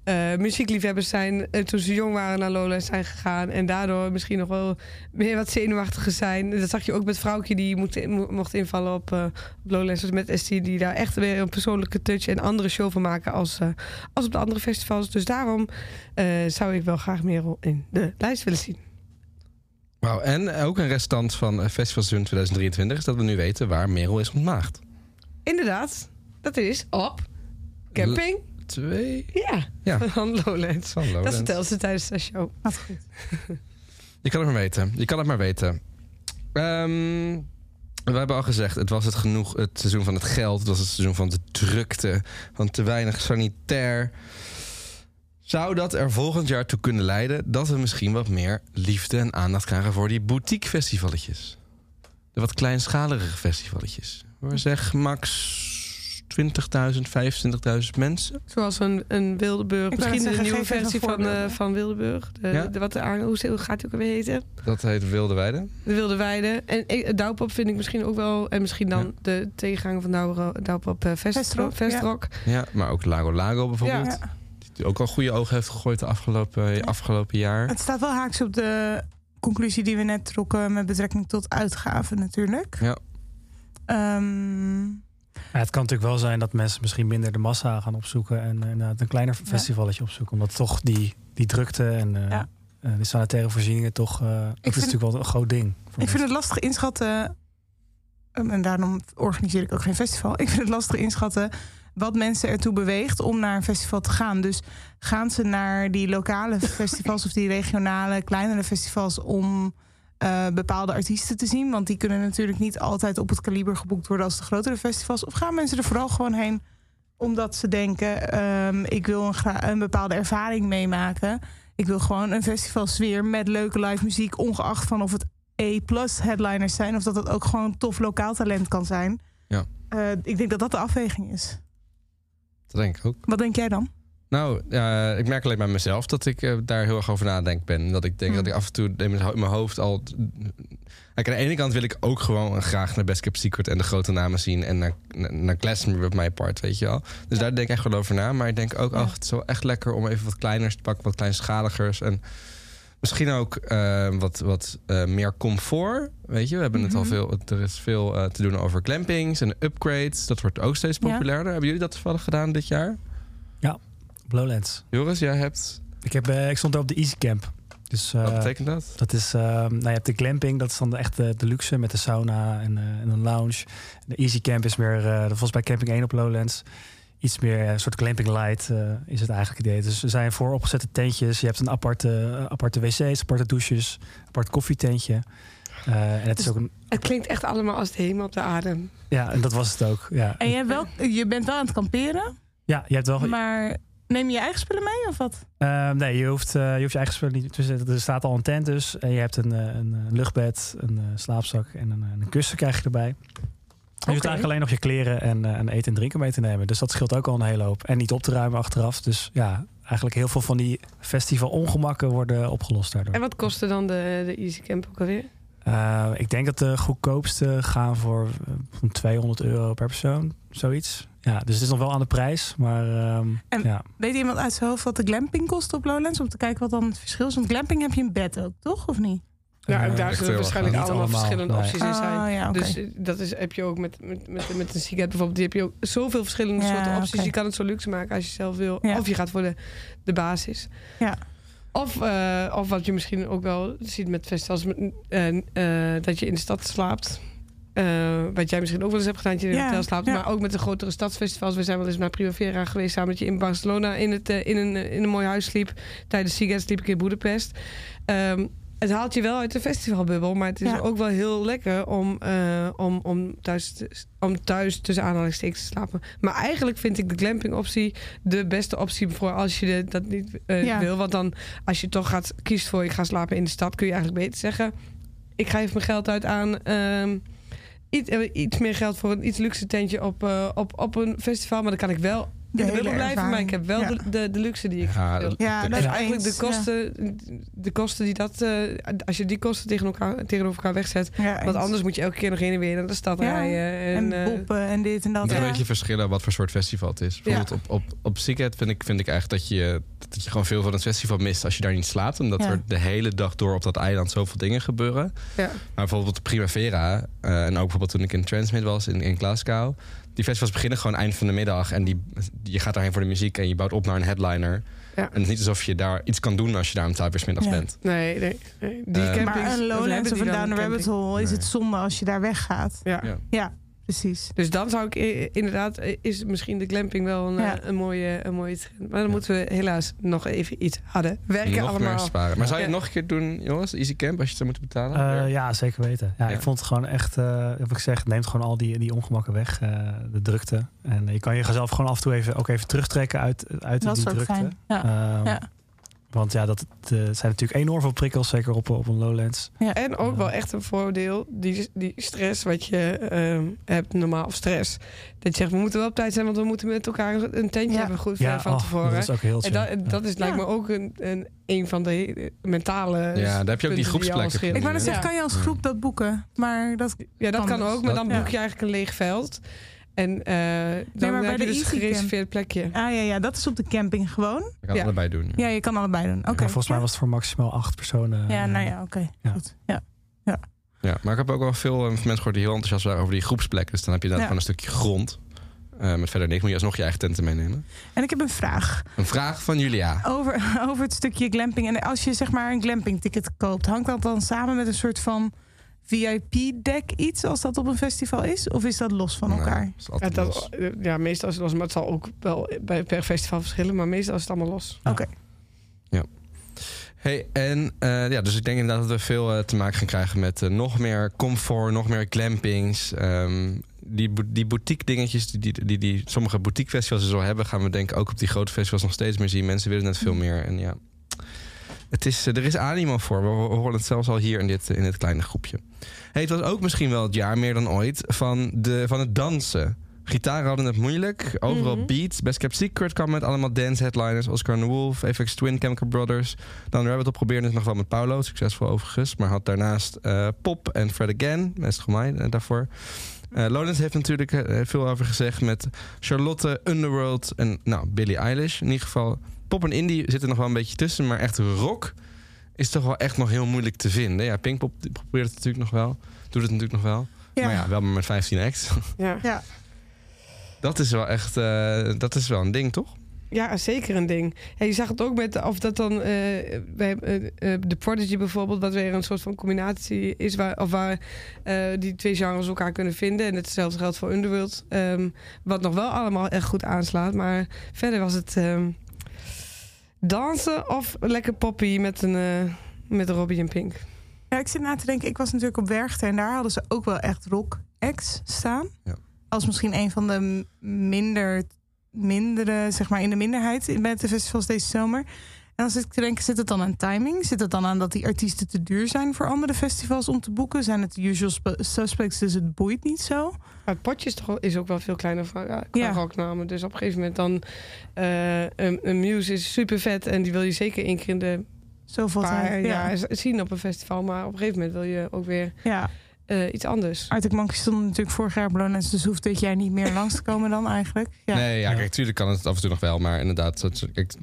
eh, muziekliefhebbers zijn, en toen ze jong waren naar Lowlands zijn gegaan. En daardoor misschien nog wel meer wat zenuwachtiger zijn. Dat zag je ook met Vrouwtje die mocht invallen op, eh, op Lowlands. Dus met ST die daar echt weer een persoonlijke touch en andere show van maken als, eh, als op de andere festivals. Dus daarom eh, zou ik wel graag Merel in de lijst willen zien. Wauw, en ook een restant van eh, festivalseizoen 2023 is dat we nu weten waar Merel is ontmaagd. Inderdaad, dat is op camping. Twee Ja, Ja. van Lowlands. van Dat Lowlands. vertelt ze tijdens de show. Wat goed. Je kan het maar weten. Je kan het maar weten. Ehm, we hebben al gezegd, het was het genoeg het seizoen van het geld. Het was het seizoen van de drukte, van te weinig sanitair. Zou dat er volgend jaar toe kunnen leiden dat we misschien wat meer liefde en aandacht krijgen voor die boutique festivalletjes? De wat kleinschalige festivalletjes. Waar zeg max 20.000, 25.000 mensen. Zoals een, een Wildeburg. Misschien zeggen, nieuwe versie een van, eh, van Wildeburg. De, Ja. de, wat de, hoe, hoe gaat die ook alweer heten? Dat heet Wilde Weide. De Wilde Weide. En Douwpop vind ik misschien ook wel... En misschien dan de tegenganger van Douwpop eh, Vest- Vestrock, Vestrock. Ja, maar ook Lago Lago bijvoorbeeld. Die ook al goede ogen heeft gegooid de afgelopen, afgelopen jaar. Het staat wel haaks op de conclusie die we net trokken met betrekking tot uitgaven natuurlijk. Ja. Ehm, Ja, het kan natuurlijk wel zijn dat mensen misschien minder de massa gaan opzoeken en eh, inderdaad een kleiner festivalletje opzoeken. Omdat toch die, die drukte en eh, die sanitaire voorzieningen toch. dat is vind- natuurlijk wel een groot ding. ik vind het lastig inschatten. En daarom organiseer ik ook geen festival. Ik vind het lastig inschatten wat mensen ertoe beweegt om naar een festival te gaan. Dus gaan ze naar die lokale festivals of die regionale, kleinere festivals om eh, bepaalde artiesten te zien? Want die kunnen natuurlijk niet altijd op het kaliber geboekt worden als de grotere festivals. Of gaan mensen er vooral gewoon heen omdat ze denken: ehm, ik wil een, bepaalde ervaring meemaken. Ik wil gewoon een festivalsfeer met leuke live muziek, ongeacht van of het E-plus headliners zijn of dat het ook gewoon tof lokaal talent kan zijn. Ja. Eh, ik denk dat dat de afweging is. Dat denk ik ook. Wat denk jij dan? Nou, ja, ik merk alleen bij mezelf dat ik eh, daar heel erg over nadenk ben. Dat ik denk Hmm. dat ik af en toe in mijn hoofd al... Kijk, aan de ene kant wil ik ook gewoon graag naar Best Kept Secret en de grote namen zien. En naar, naar, naar Glastonbury op mijn part, weet je wel. Dus daar denk ik echt wel over na. Maar ik denk ook, Ja. oh, het is wel echt lekker om even wat kleiners te pakken. Wat kleinschaligers. En misschien ook eh, wat, wat eh, meer comfort. Weet je, we hebben het al Mhm. veel... Er is veel eh, te doen over clampings en upgrades. Dat wordt ook steeds Ja. populairder. Hebben jullie dat toevallig gedaan dit jaar? Op Lowlands. Joris, jij hebt... Ik, heb, eh, ik stond daar op de Easy Camp. Dus, eh, Wat betekent dat? Dat is, eh, nou, je hebt de glamping, dat is dan de echt de, de luxe met de sauna en, eh, en een lounge. De Easy Camp is meer, eh, volgens bij Camping 1 op Lowlands, iets meer eh, een soort glamping light eh, is het eigenlijk idee. Dus er zijn vooropgezette tentjes, je hebt een aparte, eh, aparte wc's, aparte douches, apart koffietentje. Eh, en het is ook een, Het klinkt echt allemaal als de hemel op de adem. ja, en dat was het ook. Ja, En je, hebt wel, je bent wel aan het kamperen, ja je hebt wel. maar neem je je eigen spullen mee of wat? Eh, nee, je hoeft, eh, je hoeft je eigen spullen niet te zetten. Er staat al een tent dus. En je hebt een, eh, een, eh, luchtbed, een eh, slaapzak en een, een kussen krijg je erbij. Je hoeft eigenlijk alleen nog je kleren en, eh, en eten en drinken mee te nemen. Dus dat scheelt ook al een hele hoop. En niet op te ruimen achteraf. Dus ja, eigenlijk heel veel van die festival ongemakken worden opgelost daardoor. En wat kostte dan de, de Easy Camp ook alweer? Ik denk dat de goedkoopste gaan voor eh, zo'n 200 euro per persoon. Zoiets. Ja, dus het is nog wel aan de prijs. Maar ehm, En- ja. Weet iemand uit zijn hoofd wat de glamping kost op Lowlands? Om te kijken wat dan het verschil is. Want glamping heb je een bed ook, toch? Of niet? Ja, Eh, ook daar zullen waarschijnlijk allemaal, allemaal, verschillende nee. opties in zijn. Ja, oké. Dus eh, dat is, heb je ook met, met, met, met een Seagate bijvoorbeeld. Die heb je ook zoveel verschillende Ja, soorten opties. Je kan het zo luxe maken als je zelf wil. Ja. Of je gaat voor de, de basis. Ja. Of, eh, of wat je misschien ook wel ziet met festivals. met, eh, eh, dat je in de stad slaapt. Eh, wat jij misschien ook wel eens hebt gedaan, dat je in een Ja, hotel slaapt. ja. Maar ook met de grotere stadsfestivals. We zijn wel eens naar Primavera geweest samen dat je in Barcelona in, het, eh, in, een, in een mooi huis sliep. Tijdens Seagate sliep ik in Boedapest. Ehm, het haalt je wel uit de festivalbubbel, maar het is Ja. ook wel heel lekker om, eh, om, om, thuis te, om thuis tussen aanhalingstekens te slapen. Maar eigenlijk vind ik de glamping optie de beste optie voor als je de- dat niet eh, wil. Want dan als je toch gaat kiest voor ik ga slapen in de stad, kun je eigenlijk beter zeggen ik geef mijn geld uit aan ehm, iets, eh, iets meer geld voor een iets luxe tentje op, eh, op, op een festival. Maar dan kan ik wel de hele dubbel blijven, maar ik heb wel de, de, de luxe die ik Ja, wil. Ja, dat- Dus is eigenlijk de kosten, de kosten die dat, eh, als je die kosten tegen elkaar, tegenover elkaar wegzet, want eens. anders moet je elke keer nog heen en weer naar de stad Ja, rijden. En, En, eh, boppen en dit en dat. Het een beetje verschillen wat voor soort festival het is. Bijvoorbeeld op, op, op Seagate vind ik, vind ik eigenlijk dat je, dat je gewoon veel van het festival mist als je daar niet slaapt. Omdat Ja. er de hele dag door op dat eiland zoveel dingen gebeuren. ja. Maar bijvoorbeeld de Primavera, eh, en ook bijvoorbeeld toen ik in Transmit was in, in Glasgow. Die festivals beginnen gewoon eind van de middag. En die, je gaat daarheen voor de muziek en je bouwt op naar een headliner. Ja. En het is niet alsof je daar iets kan doen als je daar om twaalf uur 's middags Ja. bent. Nee, nee. nee. Die Eh, campings, Maar een Lowlands of een Down the Rabbit. Hole is Nee. het zonde als je daar weggaat. Ja. Ja. Ja, precies. Dus dan zou ik eh, inderdaad, eh, is misschien de glamping wel een, Ja. eh, een, mooie, een mooie trend. Maar dan moeten we helaas nog even iets harder werken nog allemaal. meer sparen. Maar zou je het nog een keer doen, jongens? Easy Camp, als je het zou moeten betalen? Eh, ja, zeker weten. Ja, Ja. Ik vond het gewoon echt, eh wat ik zeg, het neemt gewoon al die, die ongemakken weg, eh, de drukte. En je kan jezelf gewoon af en toe even, ook even terugtrekken uit, uit Dat die drukte. fijn. Ja. Ehm, Ja. Want ja, dat het, eh, zijn natuurlijk enorm veel prikkels, zeker op, op een Lowlands. En ook wel echt een voordeel, die, die stress wat je ehm, hebt, normaal of stress. Dat je zegt, we moeten wel op tijd zijn, want we moeten met elkaar een tentje Ja. hebben goed Ja, eh, van oh, tevoren. dat is ook heel En chill. dat, Ja. dat is, lijkt Ja. me ook een, een, een van de mentale. Ja, daar heb je ook die groepsplekken. schelen. Ik wou net Ja. zeggen, kan je als Ja. groep dat boeken? Maar dat, Ja, dat kan ook, maar dan boek je eigenlijk een leeg veld. En eh, dan heb je de dus gereserveerd plekje. ah ja, ja, dat is op de camping gewoon. Je kan Ja. allebei doen. Ja, je kan allebei doen. Oké. Volgens mij ja. was het voor maximaal acht personen. Ja, eh, nou ja, oké. Ja. Goed. Ja. Ja, maar ik heb ook wel veel eh, mensen gehoord die heel enthousiast waren over die groepsplekken. Dus dan heb je Ja. gewoon een stukje grond. Eh, met verder niks. Moet je alsnog je eigen tenten meenemen. En ik heb een vraag Een vraag van Julia. over, over het stukje glamping. En als je zeg maar een glamping ticket koopt, hangt dat dan samen met een soort van VIP-deck iets als dat op een festival is? Of is dat los van Nee, elkaar? dat Ja, altijd dat, los. ja, meestal is het los, maar het zal ook wel bij, per festival verschillen. Maar meestal is het allemaal los. Oké. Hey, en eh, ja, dus ik denk inderdaad dat we veel eh, te maken gaan krijgen met eh, nog meer comfort, nog meer glampings. Ehm, die, die boutique dingetjes die, die, die, die sommige boutique festivals dus al hebben, gaan we denk ik ook op die grote festivals nog steeds meer zien. Mensen willen net veel meer. En ja, het is, eh, er is animo voor. We, horen het zelfs al hier in dit, in dit kleine groepje. Hey, het was ook misschien wel het jaar meer dan ooit van, de, van het dansen. Gitaren hadden het moeilijk. Overal Mhm. beats. Best Kept Secret kwam met allemaal dance headliners. Oscar and the Wolf, Apex Twin, Chemical Brothers. Dan Rabbit op probeerde het nog wel met Paulo. Succesvol overigens. Maar had daarnaast eh, Pop en Fred Again. Best gemeen eh, daarvoor. Lowlands heeft natuurlijk veel over gezegd met Charlotte, Underworld en nou, Billie Eilish. In ieder geval, pop en indie zitten nog wel een beetje tussen. Maar echt rock is toch wel echt nog heel moeilijk te vinden. Ja, Pinkpop probeert het natuurlijk nog wel. Doet het natuurlijk nog wel. Ja. Maar ja, wel maar met 15 acts. Ja. Ja. Dat is wel echt, eh, dat is wel een ding, toch? Ja, zeker een ding. Ja, je zag het ook met of dat dan eh bij de Prodigy bijvoorbeeld, wat weer een soort van combinatie is waar, of waar eh, die twee genres elkaar kunnen vinden. En hetzelfde geldt voor Underworld. ehm, wat nog wel allemaal echt goed aanslaat. Maar verder was het ehm, dansen of lekker poppy met een eh, met Robbie en Pink. Ja, ik zit na te denken, ik was natuurlijk op Werchter en daar hadden ze ook wel echt rock acts staan. Ja. Als misschien een van de minder, mindere, zeg maar in de minderheid in- met de festivals deze zomer. En dan zit ik te denken, zit het dan aan timing? Zit het dan aan dat die artiesten te duur zijn voor andere festivals om te boeken? Zijn het de usual sp- suspects, dus het boeit niet zo? Maar het potje is, toch, is ook wel veel kleiner van, ja, Ja. rocknamen. Dus op een gegeven moment dan... eh, een, een Muse is super vet en die wil je zeker één keer in de Zoveel paar tijd. Ja. jaar zien op een festival. Maar op een gegeven moment wil je ook weer ja. eh, iets anders. Arctic Monkeys stond natuurlijk vorig jaar op Lowlands, dus hoeft dit jaar niet meer langs te komen dan eigenlijk. Ja. Nee, ja, Ja. kijk, tuurlijk kan het af en toe nog wel. Maar inderdaad,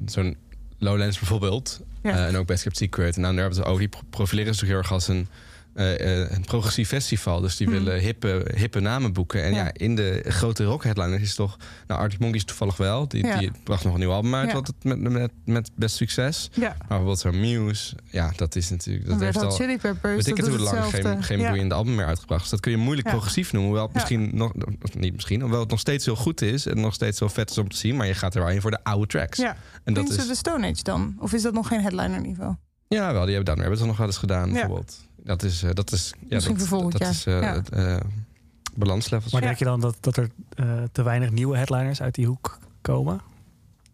zo'n Lowlands bijvoorbeeld. Ja. eh, en ook Best Kept Secret. En nou, daar hebben ze ook, die pro- profileren zich heel erg als een, een progressief festival. Dus die Hmm. willen hippe, hippe namen boeken. En ja. Ja. in de grote rock headliners is toch... Nou, Arctic Monkeys toevallig wel. Die, Ja. die bracht nog een nieuw album uit. Wat het met, met, met best succes. ja. Maar bijvoorbeeld zo'n Muse. Ja, dat is natuurlijk... Dat heeft al... Chili Peppers, Weet ik het hoe lang geen, geen boeiende album meer uitgebracht. Dus dat kun je moeilijk progressief noemen. Hoewel het misschien nog, of niet misschien, hoewel het nog steeds heel goed is en nog steeds heel vet is om te zien. Maar je gaat er wel in voor de oude tracks. Ja. en dat is. the Stone Age dan? Of is dat nog geen headliner niveau? Ja, wel, die hebben dan hebben ze nog wel eens gedaan, bijvoorbeeld. Dat is, eh, dat is, ja, Misschien dat, voor volgend dat jaar. is eh, Ja. het, eh, balanslevels. Maar denk je dan dat, dat er eh, te weinig nieuwe headliners uit die hoek komen?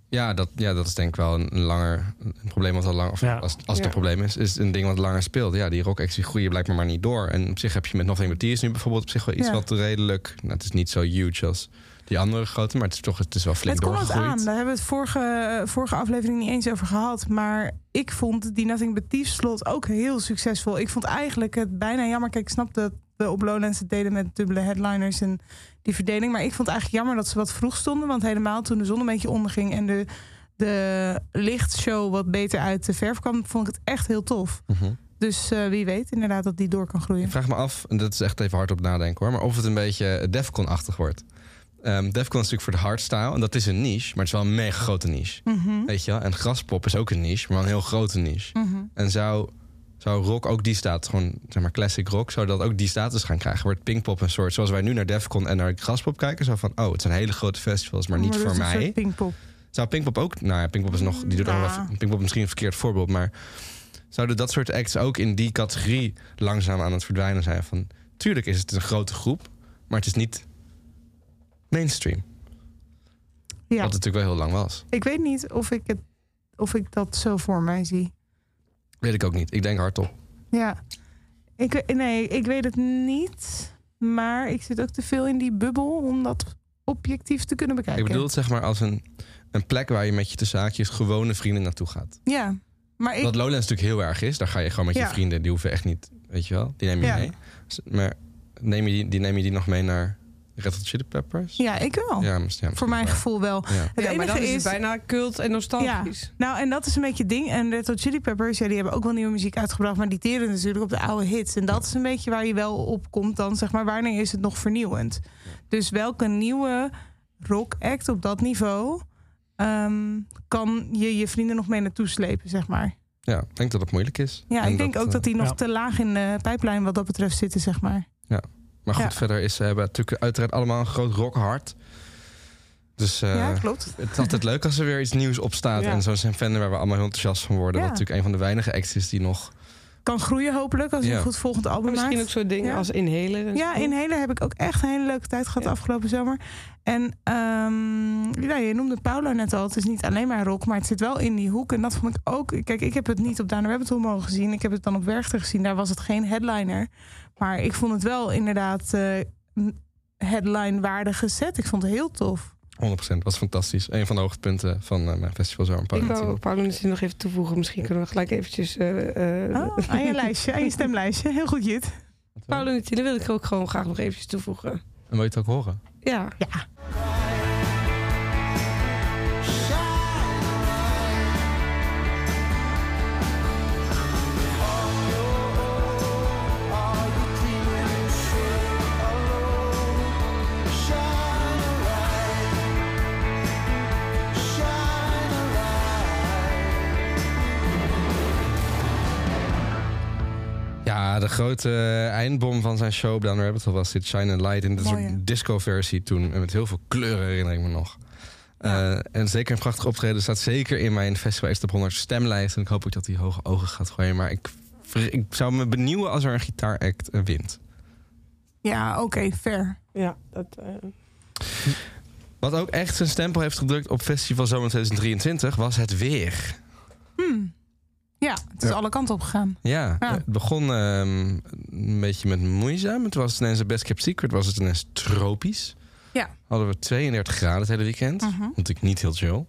Ja, dat, ja, dat is denk ik wel een, een langer een probleem wat al lang, of Ja. als, als het Ja. een probleem is, is een ding wat langer speelt. Ja, die rock acts die groeien blijkbaar maar niet door. En op zich heb je met Nothing But Tears nu bijvoorbeeld op zich wel iets Ja. wat redelijk, nou, het is niet zo huge als die andere grote. Maar het is toch het is wel flink Het aan. Daar hebben we het vorige, vorige aflevering niet eens over gehad. Maar ik vond die Nothing But Thieves slot ook heel succesvol. Ik vond eigenlijk het bijna jammer. Kijk, ik snap dat we op Lowlands het deden met dubbele headliners en die verdeling. Maar ik vond het eigenlijk jammer dat ze wat vroeg stonden. Want helemaal toen de zon een beetje onderging en de, de lichtshow wat beter uit de verf kwam, vond ik het echt heel tof. Mhm. Dus eh, wie weet inderdaad dat die door kan groeien. Ik vraag me af, en dat is echt even hard op nadenken hoor, maar of het een beetje Defcon-achtig wordt. Ehm Defcon is natuurlijk voor de hardstyle en dat is een niche, maar het is wel een mega grote niche. Mhm, Weet je wel? En graspop is ook een niche, maar een heel grote niche. mhm. En zou, zou rock ook die status, gewoon zeg maar classic rock, zou dat ook die status gaan krijgen? Wordt Pinkpop een soort, zoals wij nu naar Defcon en naar graspop kijken, zo van, oh, het zijn hele grote festivals, maar niet dat voor mij. Pinkpop. Zou Pinkpop ook, nou ja, Pinkpop is nog, die doet Ja. wel, Pinkpop is misschien een verkeerd voorbeeld, maar zouden dat soort acts ook in die categorie langzaam aan het verdwijnen zijn? Van, tuurlijk is het een grote groep, maar het is niet mainstream. Ja. Wat het natuurlijk wel heel lang was. Ik weet niet of ik, het, of ik dat zo voor mij zie. Weet ik ook niet. Ik denk hardop. Ja. Ik, nee, ik weet het niet. Maar ik zit ook te veel in die bubbel om dat objectief te kunnen bekijken. Ik bedoel het zeg maar als een, een plek waar je met je te zaakjes gewone vrienden naartoe gaat. Ja, maar ik... Wat Lowlands natuurlijk heel erg is. Daar ga je gewoon met je vrienden. Die hoeven echt niet, weet je wel. Die neem je Ja. mee. Maar neem je die, die, neem je die nog mee naar Red Hot Chili Peppers? Ja, ik wel. Ja, ja, voor mijn gevoel wel. Ja. Het ja, maar enige dan is is... het bijna cult en nostalgisch. Nou, en dat is een beetje het ding. En Red Hot Chili Peppers, ja, die hebben ook wel nieuwe muziek uitgebracht... maar die teren natuurlijk op de oude hits. En dat is een beetje waar je wel op komt dan, zeg maar... wanneer is het nog vernieuwend? Dus welke nieuwe rock act op dat niveau... ehm, kan je je vrienden nog mee naartoe slepen, zeg maar? Ja, ik denk dat het moeilijk is. Ja, En ik denk ook eh, dat die nog ja. te laag in de pijplijn wat dat betreft zitten, zeg maar. Maar goed, Ja. verder is ze hebben natuurlijk uiteraard allemaal een groot rockhart. Dus eh, ja, klopt. het is altijd leuk als er weer iets nieuws op staat. Ja. En zo'n zijn fan waar we allemaal heel enthousiast van worden. Ja. Wat natuurlijk een van de weinige acts is die nog... Kan groeien hopelijk als je Ja. een goed volgend album Maar misschien ook maakt. soort dingen Ja. als Inhaler. Ja, zo. in hele heb ik ook echt een hele leuke tijd gehad Ja. afgelopen zomer. En ehm, ja, je noemde Paula net al. Het is niet alleen maar rock, maar het zit wel in die hoek. En dat vond ik ook... Kijk, ik heb het niet op Down the Rabbit Hole mogen gezien. Ik heb het dan op Werchter gezien. Daar was het geen headliner. Maar ik vond het wel inderdaad eh headline-waardige set. Ik vond het heel tof. 100% was fantastisch. Een van de hoogtepunten van eh, mijn festival zomer. Ik wou Paolo misschien nog even toevoegen. Misschien kunnen we gelijk eventjes... eh eh Oh, aan je lijstje, aan je stemlijstje. Heel goed, Jit. Paolo Nutile wil ik ook gewoon graag nog eventjes toevoegen. En wil je het ook horen? Ja. Ja. Ja, de grote eh, eindbom van zijn show Down the Rabbit Hole was dit Shine a Light in de disco-versie toen. En met heel veel kleuren herinner ik me nog. Ja. Eh, en zeker een prachtig optreden staat zeker in mijn Festival X Top 100 stemlijst. En ik hoop ook dat hij hoge ogen gaat gooien. Maar ik, ik zou me benieuwen als er een gitaaract eh, wint. Ja, oké, fair. Ja, dat... eh, Wat ook echt zijn stempel heeft gedrukt op Festival Zomer 2023 was het weer. Hmm. Ja, het is Ja. alle kanten op gegaan. Ja, Ja. het begon ehm, een beetje met moeizaam. Het was ineens een Best Kept Secret, was het ineens tropisch. Ja. Hadden we 32 graden het hele weekend. Mhm. Natuurlijk niet heel chill.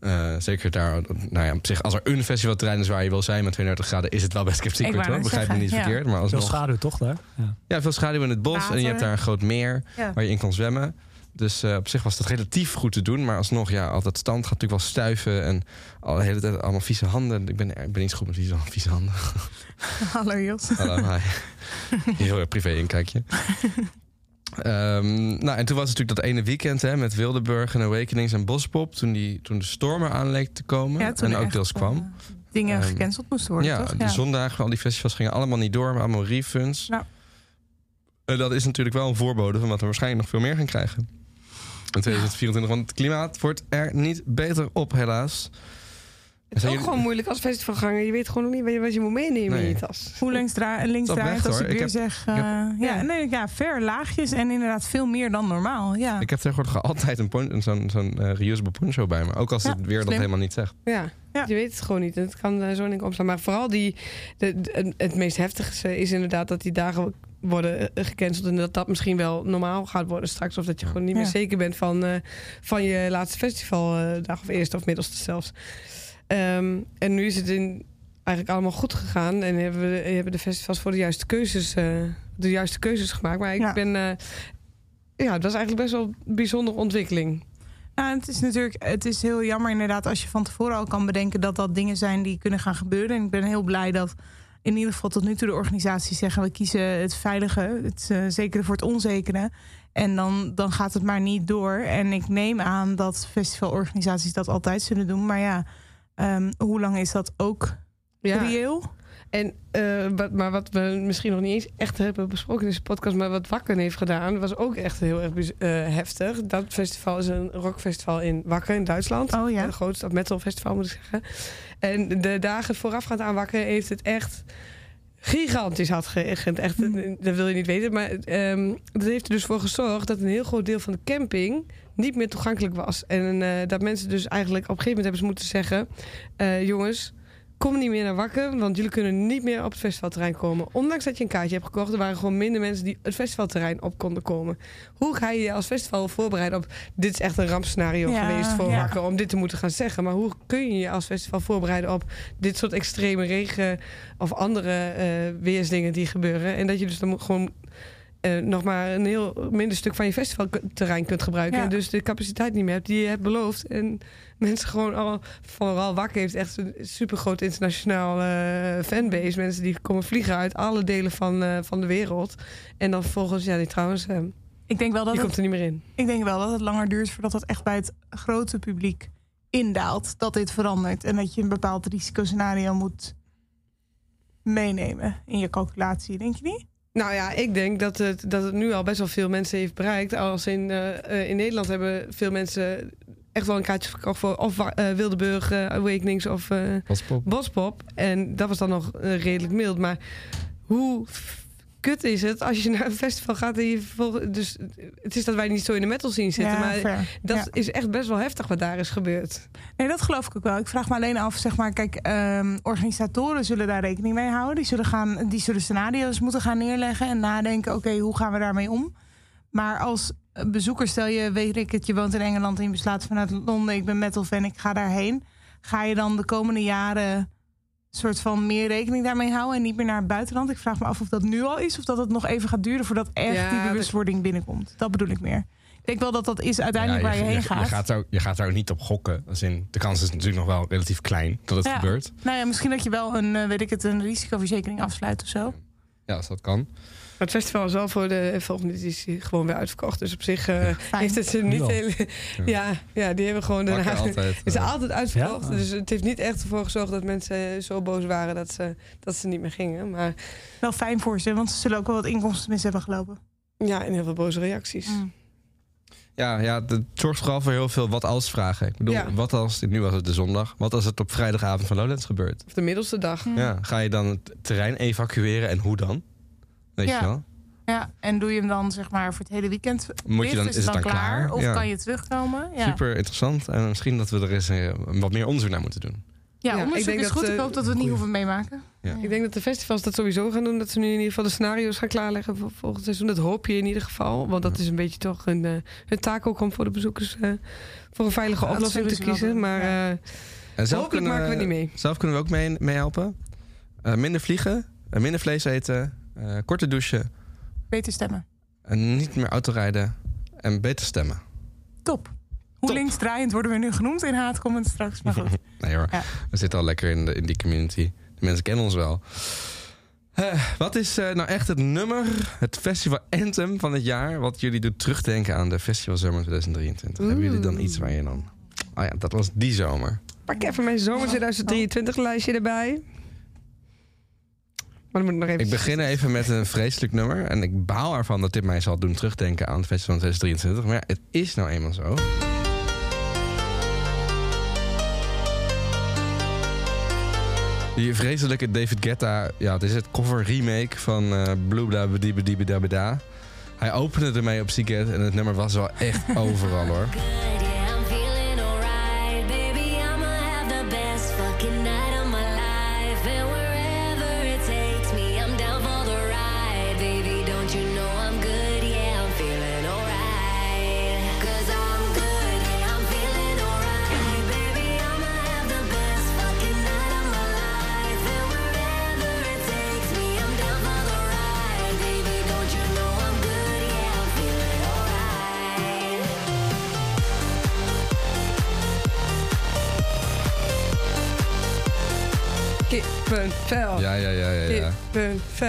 Eh, zeker daar, nou ja, op zich, als er een festivalterrein is waar je wil zijn met 32 graden, is het wel Best Kept Secret hoor. Begrijp me niet ja. verkeerd. Maar Veel alsnog, schaduw toch daar? Ja. ja, veel schaduw in het bos en je hebt daar een groot meer Ja. waar je in kon zwemmen. Dus eh, op zich was dat relatief goed te doen. Maar alsnog, ja, altijd stand gaat natuurlijk wel stuiven. En al de hele tijd allemaal vieze handen. Ik ben, ik ben niet zo goed met vieze, vieze handen. Hallo Jos. Hallo, hi. Heel erg privé inkijkje. Ehm, nou, en toen was het natuurlijk dat ene weekend hè, met Wildeburg en Awakenings en Bospop. Toen, die, toen de storm eraan leek te komen. Ja, en ook deels kwam. eh, dingen Ehm, gecanceld moesten worden, ja, toch? de zondagen van al die festivals gingen allemaal niet door. Maar allemaal refunds. Ja. En dat is natuurlijk wel een voorbode van wat we waarschijnlijk nog veel meer gaan krijgen. In 2024, want het klimaat wordt er niet beter op, helaas. Het is ook jullie- gewoon moeilijk als festivalganger. Je weet gewoon nog niet wat je, wat je moet meenemen in je tas. Hoe links, dra links draait als ik weer heb- zeg... ik heb- eh, ja, Ja. nee, ja, ver laagjes en inderdaad veel meer dan normaal. Ja, Ik heb tegenwoordig altijd een zo'n zo'n eh, reusable poncho bij me. Ook als Ja, het weer dat helemaal niet zegt. Ja. Ja. je weet het gewoon niet. En het kan eh, zo in opslaan. Maar vooral die, de, de- het meest heftigste is inderdaad dat die dagen worden gecanceld. En dat dat misschien wel normaal gaat worden straks. Of dat je gewoon niet meer Ja. zeker bent van, eh, van je laatste festivaldag. of eerste of middelste zelfs. Ehm, en nu is het in, eigenlijk allemaal goed gegaan. En hebben, we, hebben de festivals voor de juiste keuzes, eh, de juiste keuzes gemaakt. Maar ik Ja. ben... eh, ja, het was eigenlijk best wel een bijzondere ontwikkeling. Nou, het is natuurlijk het is heel jammer inderdaad als je van tevoren al kan bedenken dat dat dingen zijn die kunnen gaan gebeuren. En ik ben heel blij dat in ieder geval tot nu toe de organisaties zeggen we kiezen het veilige, het eh, zekere voor het onzekere. En dan, dan gaat het maar niet door. En ik neem aan dat festivalorganisaties dat altijd zullen doen. Maar ja, ehm, hoe lang is dat ook reëel? En, eh, wat, maar wat we misschien nog niet eens echt hebben besproken in deze podcast, maar wat Wakken heeft gedaan, was ook echt heel erg eh, heftig. Dat festival is een rockfestival in Wakken in Duitsland. Oh ja. Een grootste metalfestival moet ik zeggen. En de dagen voorafgaand aan Wakken heeft het echt gigantisch hard geregend. Echt, Hmm. dat wil je niet weten. Maar ehm, dat heeft er dus voor gezorgd dat een heel groot deel van de camping niet meer toegankelijk was. En eh, dat mensen dus eigenlijk op een gegeven moment hebben ze moeten zeggen... eh, jongens, kom niet meer naar Wakken, want jullie kunnen niet meer op het festivalterrein komen. Ondanks dat je een kaartje hebt gekocht, er waren gewoon minder mensen die het festivalterrein op konden komen. Hoe ga je je als festival voorbereiden op dit is echt een rampscenario Ja, geweest voor ja. Wakken om dit te moeten gaan zeggen. Maar hoe kun je je als festival voorbereiden op dit soort extreme regen of andere eh, weersdingen die gebeuren? En dat je dus dan moet gewoon eh, nog maar een heel minder stuk van je festivalterrein kunt gebruiken. Ja. En dus de capaciteit niet meer hebt die je hebt beloofd. En mensen gewoon al, vooral Wakker heeft echt een super groot internationaal eh, fanbase. Mensen die komen vliegen uit alle delen van, eh, van de wereld. En dan vervolgens, ja, die trouwens, Ik denk wel dat die het komt er niet meer in. Ik denk wel dat het langer duurt voordat het echt bij het grote publiek indaalt. Dat dit verandert. En dat je een bepaald risicoscenario moet meenemen in je calculatie. Denk je niet? Nou ja, ik denk dat het, dat het nu al best wel veel mensen heeft bereikt. Als in, eh, eh, in Nederland hebben veel mensen echt wel een kaartje verkocht voor of eh, Wildeburg Awakenings of Bospop. Bospop. En dat was dan nog redelijk mild. Maar hoe kut is het als je naar een festival gaat en je vervolgens... Dus het is dat wij niet zo in de metal zien zitten. maar fair. dat Ja. is echt best wel heftig wat daar is gebeurd. Nee, dat geloof ik ook wel. Ik vraag me alleen af, zeg maar, kijk, ehm, organisatoren zullen daar rekening mee houden. Die zullen, gaan, die zullen scenario's moeten gaan neerleggen en nadenken, oké, hoe gaan we daarmee om? Maar als bezoeker, stel je, weet ik het, je woont in Engeland en je beslaat vanuit Londen, ik ben metal fan, ik ga daarheen. Ga je dan de komende jaren soort van meer rekening daarmee houden en niet meer naar het buitenland? Ik vraag me af of dat nu al is of dat het nog even gaat duren voordat echt Ja, die dat- bewustwording binnenkomt. Dat bedoel ik meer. Ik denk wel dat dat is uiteindelijk Ja, waar je, heen gaat. Je gaat, er ook, je gaat er ook niet op gokken. Als in, de kans is natuurlijk nog wel relatief klein dat het Ja. gebeurt. Nou ja, misschien dat je wel een, eh, weet ik het, een risicoverzekering afsluit of zo. Ja, als dat kan. Maar het festival is wel voor de volgende editie gewoon weer uitverkocht. Dus op zich eh, heeft het ze niet hele... Ja, ja, die hebben gewoon daarna... altijd. Het is eh, altijd uitverkocht. Ja? Dus het heeft niet echt ervoor gezorgd dat mensen zo boos waren dat ze, dat ze niet meer gingen. Maar Wel fijn voor ze, want ze zullen ook wel wat inkomsten mis hebben gelopen. ja, en heel veel boze reacties. Mm. Ja, ja, het zorgt vooral voor heel veel wat als vragen. Ik bedoel, Ja. wat als, nu was het de zondag, wat als het op vrijdagavond van Lowlands gebeurt? Of de middelste dag. Ja, ga je dan het terrein evacueren en hoe dan? Weet Ja. je wel? Ja, en doe je hem dan zeg maar voor het hele weekend Moet je dan- is, is het dan dan klaar? klaar? Of Ja. kan je terugkomen? Ja, Super interessant. En misschien dat we er eens eh, wat meer onderzoek naar moeten doen. ja, Ja, ik onderzoek denk is dat, goed. Ik eh, hoop dat we het niet hoeven meemaken. Ja. Ik denk dat de festivals dat sowieso gaan doen. Dat ze nu in ieder geval de scenario's gaan klaarleggen voor volgend seizoen. Dat hoop je in ieder geval. Want dat is een beetje toch een, eh, hun taak ook om voor de bezoekers eh, voor een veilige oplossing te kiezen. Maar ja. eh, En zelf hopelijk maken we het niet mee. Zelf kunnen we ook mee, mee helpen. Eh, minder vliegen, minder vlees eten, eh, korte douchen, Beter stemmen. en niet meer autorijden en beter stemmen. Top. Hoe Top. linksdraaiend worden we nu genoemd in haatcomment straks? Maar goed. Nee hoor, Ja. we zitten al lekker in, de, in die community. De mensen kennen ons wel. Eh, wat is eh, nou echt het nummer, het festival anthem van het jaar... wat jullie doet terugdenken aan de Festival Zomer 2023? Hebben jullie dan iets waar je dan... Oh ja, dat was die zomer. Pak even mijn zomer 2023 lijstje erbij. Maar dan moet ik nog even... Ik begin even met een vreselijk nummer. En ik baal ervan dat dit mij zal doen terugdenken aan het festival van 2023. Maar ja, het is nou eenmaal zo. Die vreselijke David Guetta, ja, het is het cover remake van eh Bida Bida. Hij opende ermee op Seagate en het nummer was wel echt overal hoor.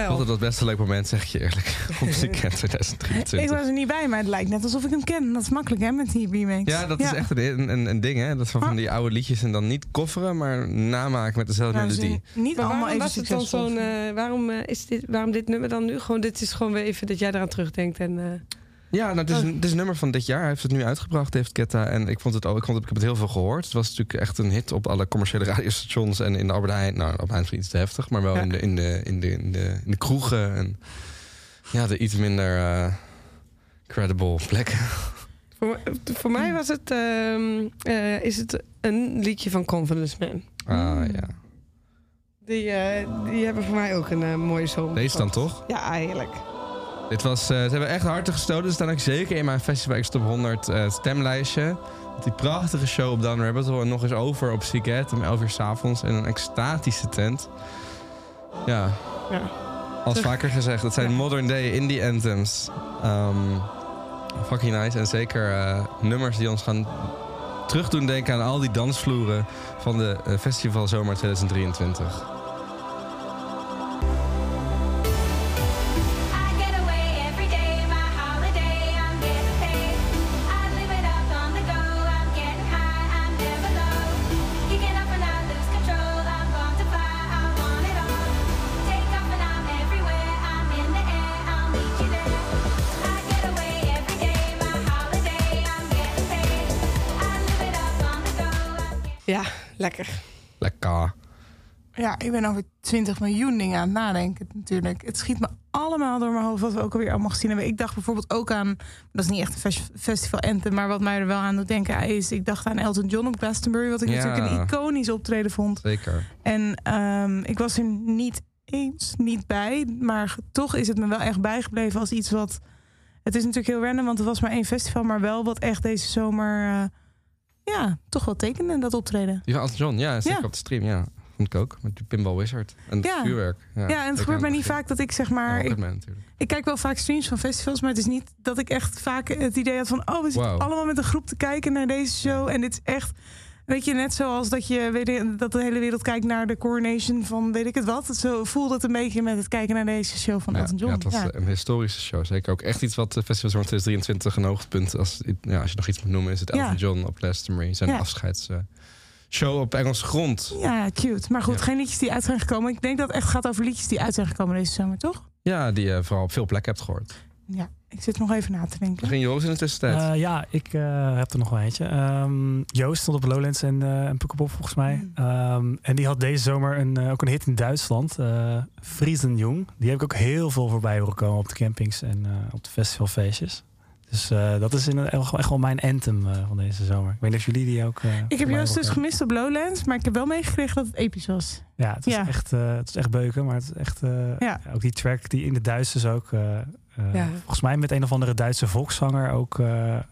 Vond het het best een leuk moment, zeg ik je eerlijk. Op Weekend Ik 2023. was er niet bij, maar het lijkt net alsof ik hem ken. Dat is makkelijk hè, met die remakes. Ja, dat is echt een, een, een ding, hè? Dat van, van die oude liedjes en dan niet kofferen, maar namaken met dezelfde Nou, melodie. zijn niet Maar allemaal waarom even was het dan succesvol. zo'n... eh, waarom, eh, is dit, waarom dit nummer dan nu? Gewoon, dit is gewoon weer even dat jij eraan terugdenkt. En, eh, Ja, nou, het, is Oh. een, het is een nummer van dit jaar. Hij heeft het nu uitgebracht, David Ketta. En ik vond het ook, ik, vond het, ik heb het heel veel gehoord. Het was natuurlijk echt een hit op alle commerciële radiostations en in de Albert Heijn. Nou, Albert Heijn is iets te heftig, maar wel Ja. in, de, in, de, in, de, in, de, in de kroegen. En ja, de iets minder eh, credible plekken. voor, voor mij was het, ehm, eh, is het een liedje van Confidence Man. Ah, Mm. ja. Die, eh, die hebben voor mij ook een mooie zomer. Deze dan toch? Ja, eigenlijk. Dit was, eh, ze hebben echt hard gestoten. Ze staan ook zeker in mijn Festival X Top 100 eh, stemlijstje. Die prachtige show op Down Rabbit Hole. En nog eens over op Siget om 11 uur s'avonds. En een extatische tent. Ja, Ja. als vaker gezegd. Het zijn modern day indie anthems. Ehm, fucking nice. En zeker eh, nummers die ons gaan terugdoen denken aan al die dansvloeren van de Festival Zomer 2023. Lekker. Lekker. Ja, ik ben over 20 miljoen dingen aan het nadenken natuurlijk. Het schiet me allemaal door mijn hoofd wat we ook alweer allemaal gezien hebben. Ik dacht bijvoorbeeld ook aan, dat is niet echt een fes- festival anthem, maar wat mij er wel aan doet denken is, ik dacht aan Elton John op Glastonbury, wat ik Ja. natuurlijk een iconisch optreden vond. Zeker. En ehm, ik was er niet eens niet bij, maar toch is het me wel echt bijgebleven als iets wat. Het is natuurlijk heel random, want het was maar één festival, maar wel wat echt deze zomer, eh, ja, toch wel tekende dat optreden. Die van Elton John, ja, zeker Ja. op de stream, ja. Vond ik ook. Met die Pinball Wizard. En het Ja. vuurwerk. Ja, en het gebeurt mij niet vaak dat ik zeg maar. Ja, ik, natuurlijk. ik kijk wel vaak streams van festivals, maar het is niet dat ik echt vaak het idee had van: oh, we zitten allemaal met een groep te kijken naar deze show. En dit is echt, weet je, net zoals dat je weet dat de hele wereld kijkt naar de coronation van weet ik het wat. Zo voelde het een beetje met het kijken naar deze show van Ja, Elton John. ja, het was Ja. eh, een historische show. Zeker ook echt iets wat de Festival Zomer 2023 een hoogtepunt... Als, ja, als je nog iets moet noemen, is het Elton Ja. John op Glastonbury. Zijn Ja. afscheidsshow op Engelse grond. Ja, cute. Maar goed, Ja. geen liedjes die uit zijn gekomen. Ik denk dat het echt gaat over liedjes die uit zijn gekomen deze zomer, toch? Ja, die je vooral op veel plekken hebt gehoord. Ja, ik zit nog even na te denken. Begin Joost in de tussentijd. Eh, ja, ik eh, heb er nog wel eentje. Ehm, Joost stond op Lowlands en, eh en Pukkelpop volgens mij. Mm. Ehm, en die had deze zomer een, eh, ook een hit in Duitsland. eh Friesenjong. Die heb ik ook heel veel voorbij horen komen op de campings en eh, op de festivalfeestjes. Dus eh, dat is in, echt echt wel mijn anthem eh, van deze zomer. Ik weet niet of jullie die ook... eh, Ik heb Joost dus gemist op Lowlands, maar ik heb wel meegekregen dat het episch was. Ja, het is, Ja. Echt, eh, het is echt beuken, maar het is echt... eh, Ja. Ook die track die in de Duits is ook... eh, eh, Ja. Volgens mij met een of andere Duitse volkszanger ook eh, eh,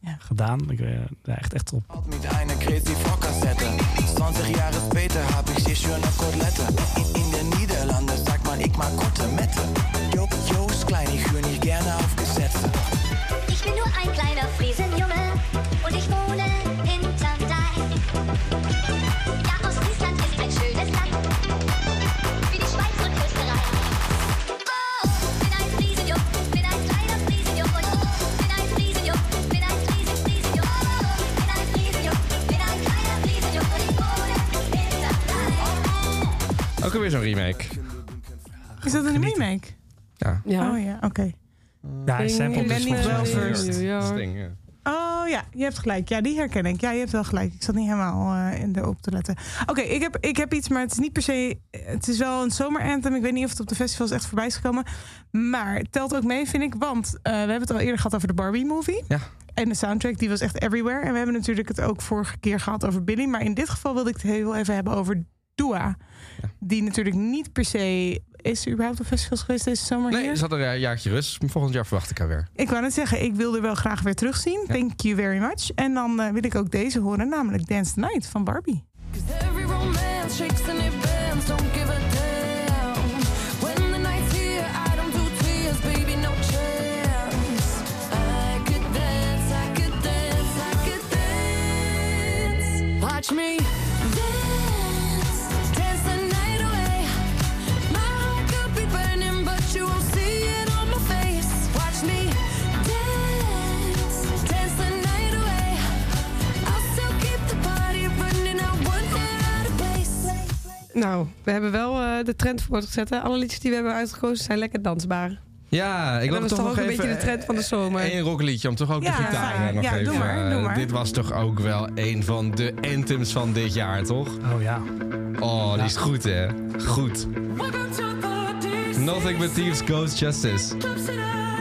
ja. gedaan. Ik, eh, ja, echt, echt top. Mit einer Crazy Frog-Kassette. 20 Jahre später hab ich die schöne Kotelette. In, in den Niederlanden sagt man, ich mag Kotelette. Jo, Joost Klein, ich höre nicht gerne auf Gesetze. Ich bin nur ein kleiner Zo'n remake. Is dat een Genieten. remake? Ja. Ja. Oh ja, oké. Ja, hij sampled dus ja. Oh ja, je hebt gelijk. Ja, die herken ik. Ja, je hebt wel gelijk. Ik zat niet helemaal eh, in erop te letten. Oké, ik, heb, ik heb iets, maar het is niet per se... Het is wel een zomeranthem. Ik weet niet of het op de festivals echt voorbij is gekomen. Maar het telt ook mee, vind ik. Want eh, we hebben het al eerder gehad over de Barbie-movie. Ja. En de soundtrack, die was echt everywhere. En we hebben natuurlijk het ook vorige keer gehad over Billy. Maar in dit geval wilde ik het heel even hebben over Dua. Ja. Die natuurlijk niet per se... Is ze überhaupt op festivals geweest deze zomer Nee, hier? ze hadden een jaartje rust. Volgend jaar verwacht ik haar weer. Ik wou net zeggen, ik wil er wel graag weer terugzien. Ja. Thank you very much. En dan eh, wil ik ook deze horen, namelijk Dance the Night van Barbie. Cause Nou, we hebben wel eh, de trend voortgezet. Hè? Alle liedjes die we hebben uitgekozen zijn lekker dansbaar. Ja, ik wil toch nog ook een beetje de trend van de zomer. Eén rockliedje om toch ook Ja, de gitaar fijn. nog Ja, even. doe maar, doe eh, maar. Dit was toch ook wel een van de anthems van dit jaar, toch? Oh ja. Oh, die is goed, hè? Goed. Nothing but Thieves Ghost Justice.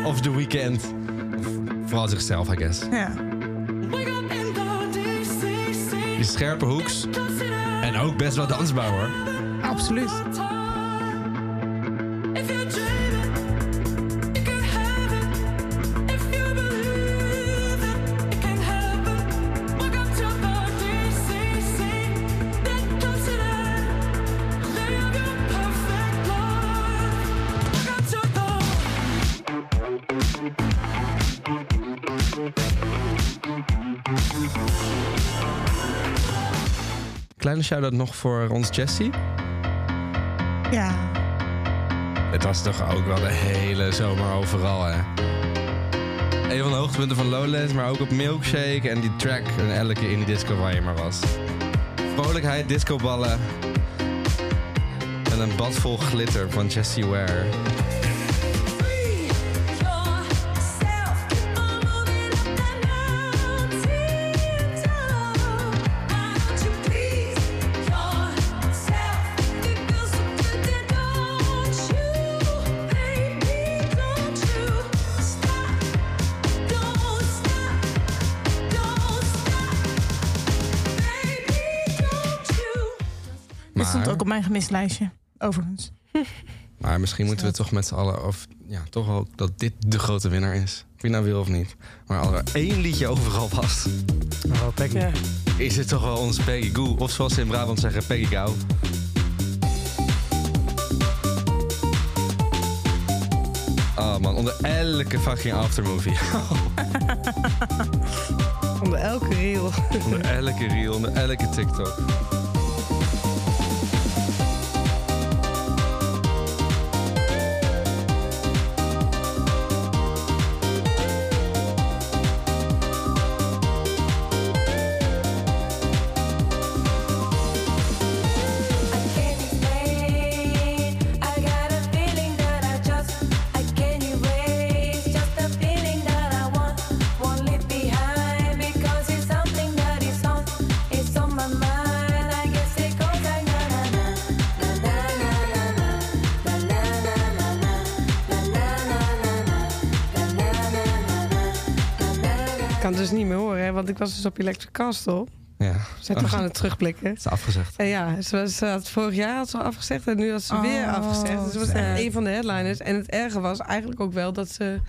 Of The Weeknd. Vooral zichzelf, I guess. Ja. Die scherpe hoeks. En ook best wel dansbaar, hoor. Absoluut. Kleine shout-out nog voor ons Jessie. Ja. Het was toch ook wel de hele zomer overal, hè? Een van de hoogtepunten van Lowlands, maar ook op Milkshake en die track en elke indie disco waar je maar was. Vrolijkheid, discoballen en een bad vol glitter van Jessie Ware. Gemistlijstje, overigens. maar misschien moeten we toch met z'n allen, of ja, toch wel dat dit de grote winnaar is. Of je nou wil of niet. Maar als er één liedje overal was, Oh, Peggy. Ja. is het toch wel onze Peggy Goo. Of zoals ze in Brabant zeggen, Peggy Gauw. Oh man, onder elke fucking aftermovie. Onder elke reel. onder elke reel, onder elke TikTok. Het dus niet meer horen, hè, want ik was dus op Electric Castle. Ja, zijn toch aan het terugblikken. het is afgezegd. En ja, ze, was, ze had vorig jaar had ze al afgezegd en nu had ze weer Oh, afgezegd. Dus ze was echt een van de headliners. En het erge was eigenlijk ook wel dat ze...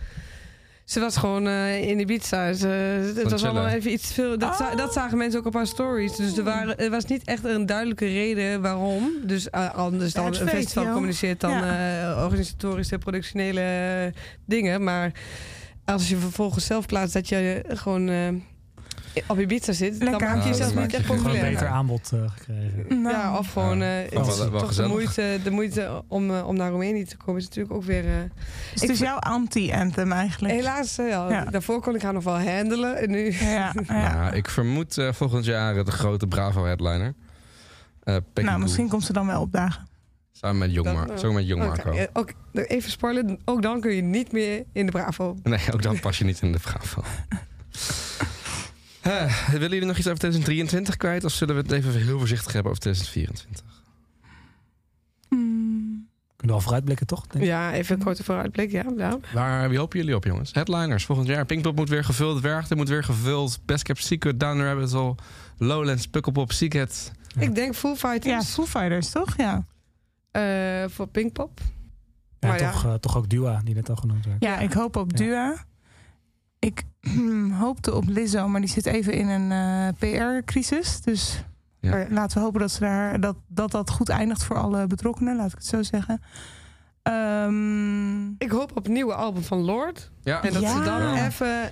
Ze was gewoon eh, in Ibiza. Ze, het Van was chillen. allemaal even iets veel. Dat, za- Oh. dat zagen mensen ook op haar stories. Dus er, waren, er was niet echt een duidelijke reden waarom. Dus eh, anders dan Ja, een festival communiceert dan Ja. eh, organisatorische, productionele eh, dingen. Maar als je vervolgens zelf plaatst dat je gewoon eh, op Ibiza zit, dan maak je jezelf dat niet echt je Gewoon een beter aanbod eh, gekregen. Nou, Ja, of gewoon Ja. eh, Wel- het is wel toch de moeite, de moeite om, eh, om naar Roemenië te komen is natuurlijk ook weer... eh, dus het is jouw anti-anthem eigenlijk. helaas, eh, ja, Ja. daarvoor kon ik haar nog wel handelen. En nu... Ja, ja. Ja, ik vermoed eh, volgend jaar de grote Bravo headliner. Eh Peggy nou, misschien komt ze dan wel opdagen. Samen met Jong, Mar Samen met Jong Oké, Marco. ook, even spoilen, ook dan kun je niet meer in de Bravo. Nee, ook dan pas je niet in de Bravo. Eh, willen jullie nog iets over 2023 kwijt? Of zullen we het even heel voorzichtig hebben over 2024? Hmm. Kunnen we al vooruitblikken, toch? Denk ik. Ja, even een korte vooruitblik, ja. ja. Waar wie hopen jullie op, jongens? Headliners volgend jaar. Pinkpop moet weer gevuld. Werchter moet weer gevuld. Best Kept Secret, Down the Rabbit Hole. Lowlands, Pukkelpop, Seaghead. Ja. Ik denk Foo Ja, Fighters Foo Fighters, toch? Ja. Eh, voor Pinkpop. Ja, Maar ja. toch, eh, toch ook Dua, die net al genoemd werd. Ja, ik hoop op Ja. Dua. Ik hoopte op Lizzo, maar die zit even in een eh, PR-crisis. Dus Ja. Ja. laten we hopen dat, ze daar, dat, dat dat goed eindigt voor alle betrokkenen, laat ik het zo zeggen. Ehm, Ik hoop op het nieuwe album van Lord. Ja, En dat Ja. ze dan Ja. even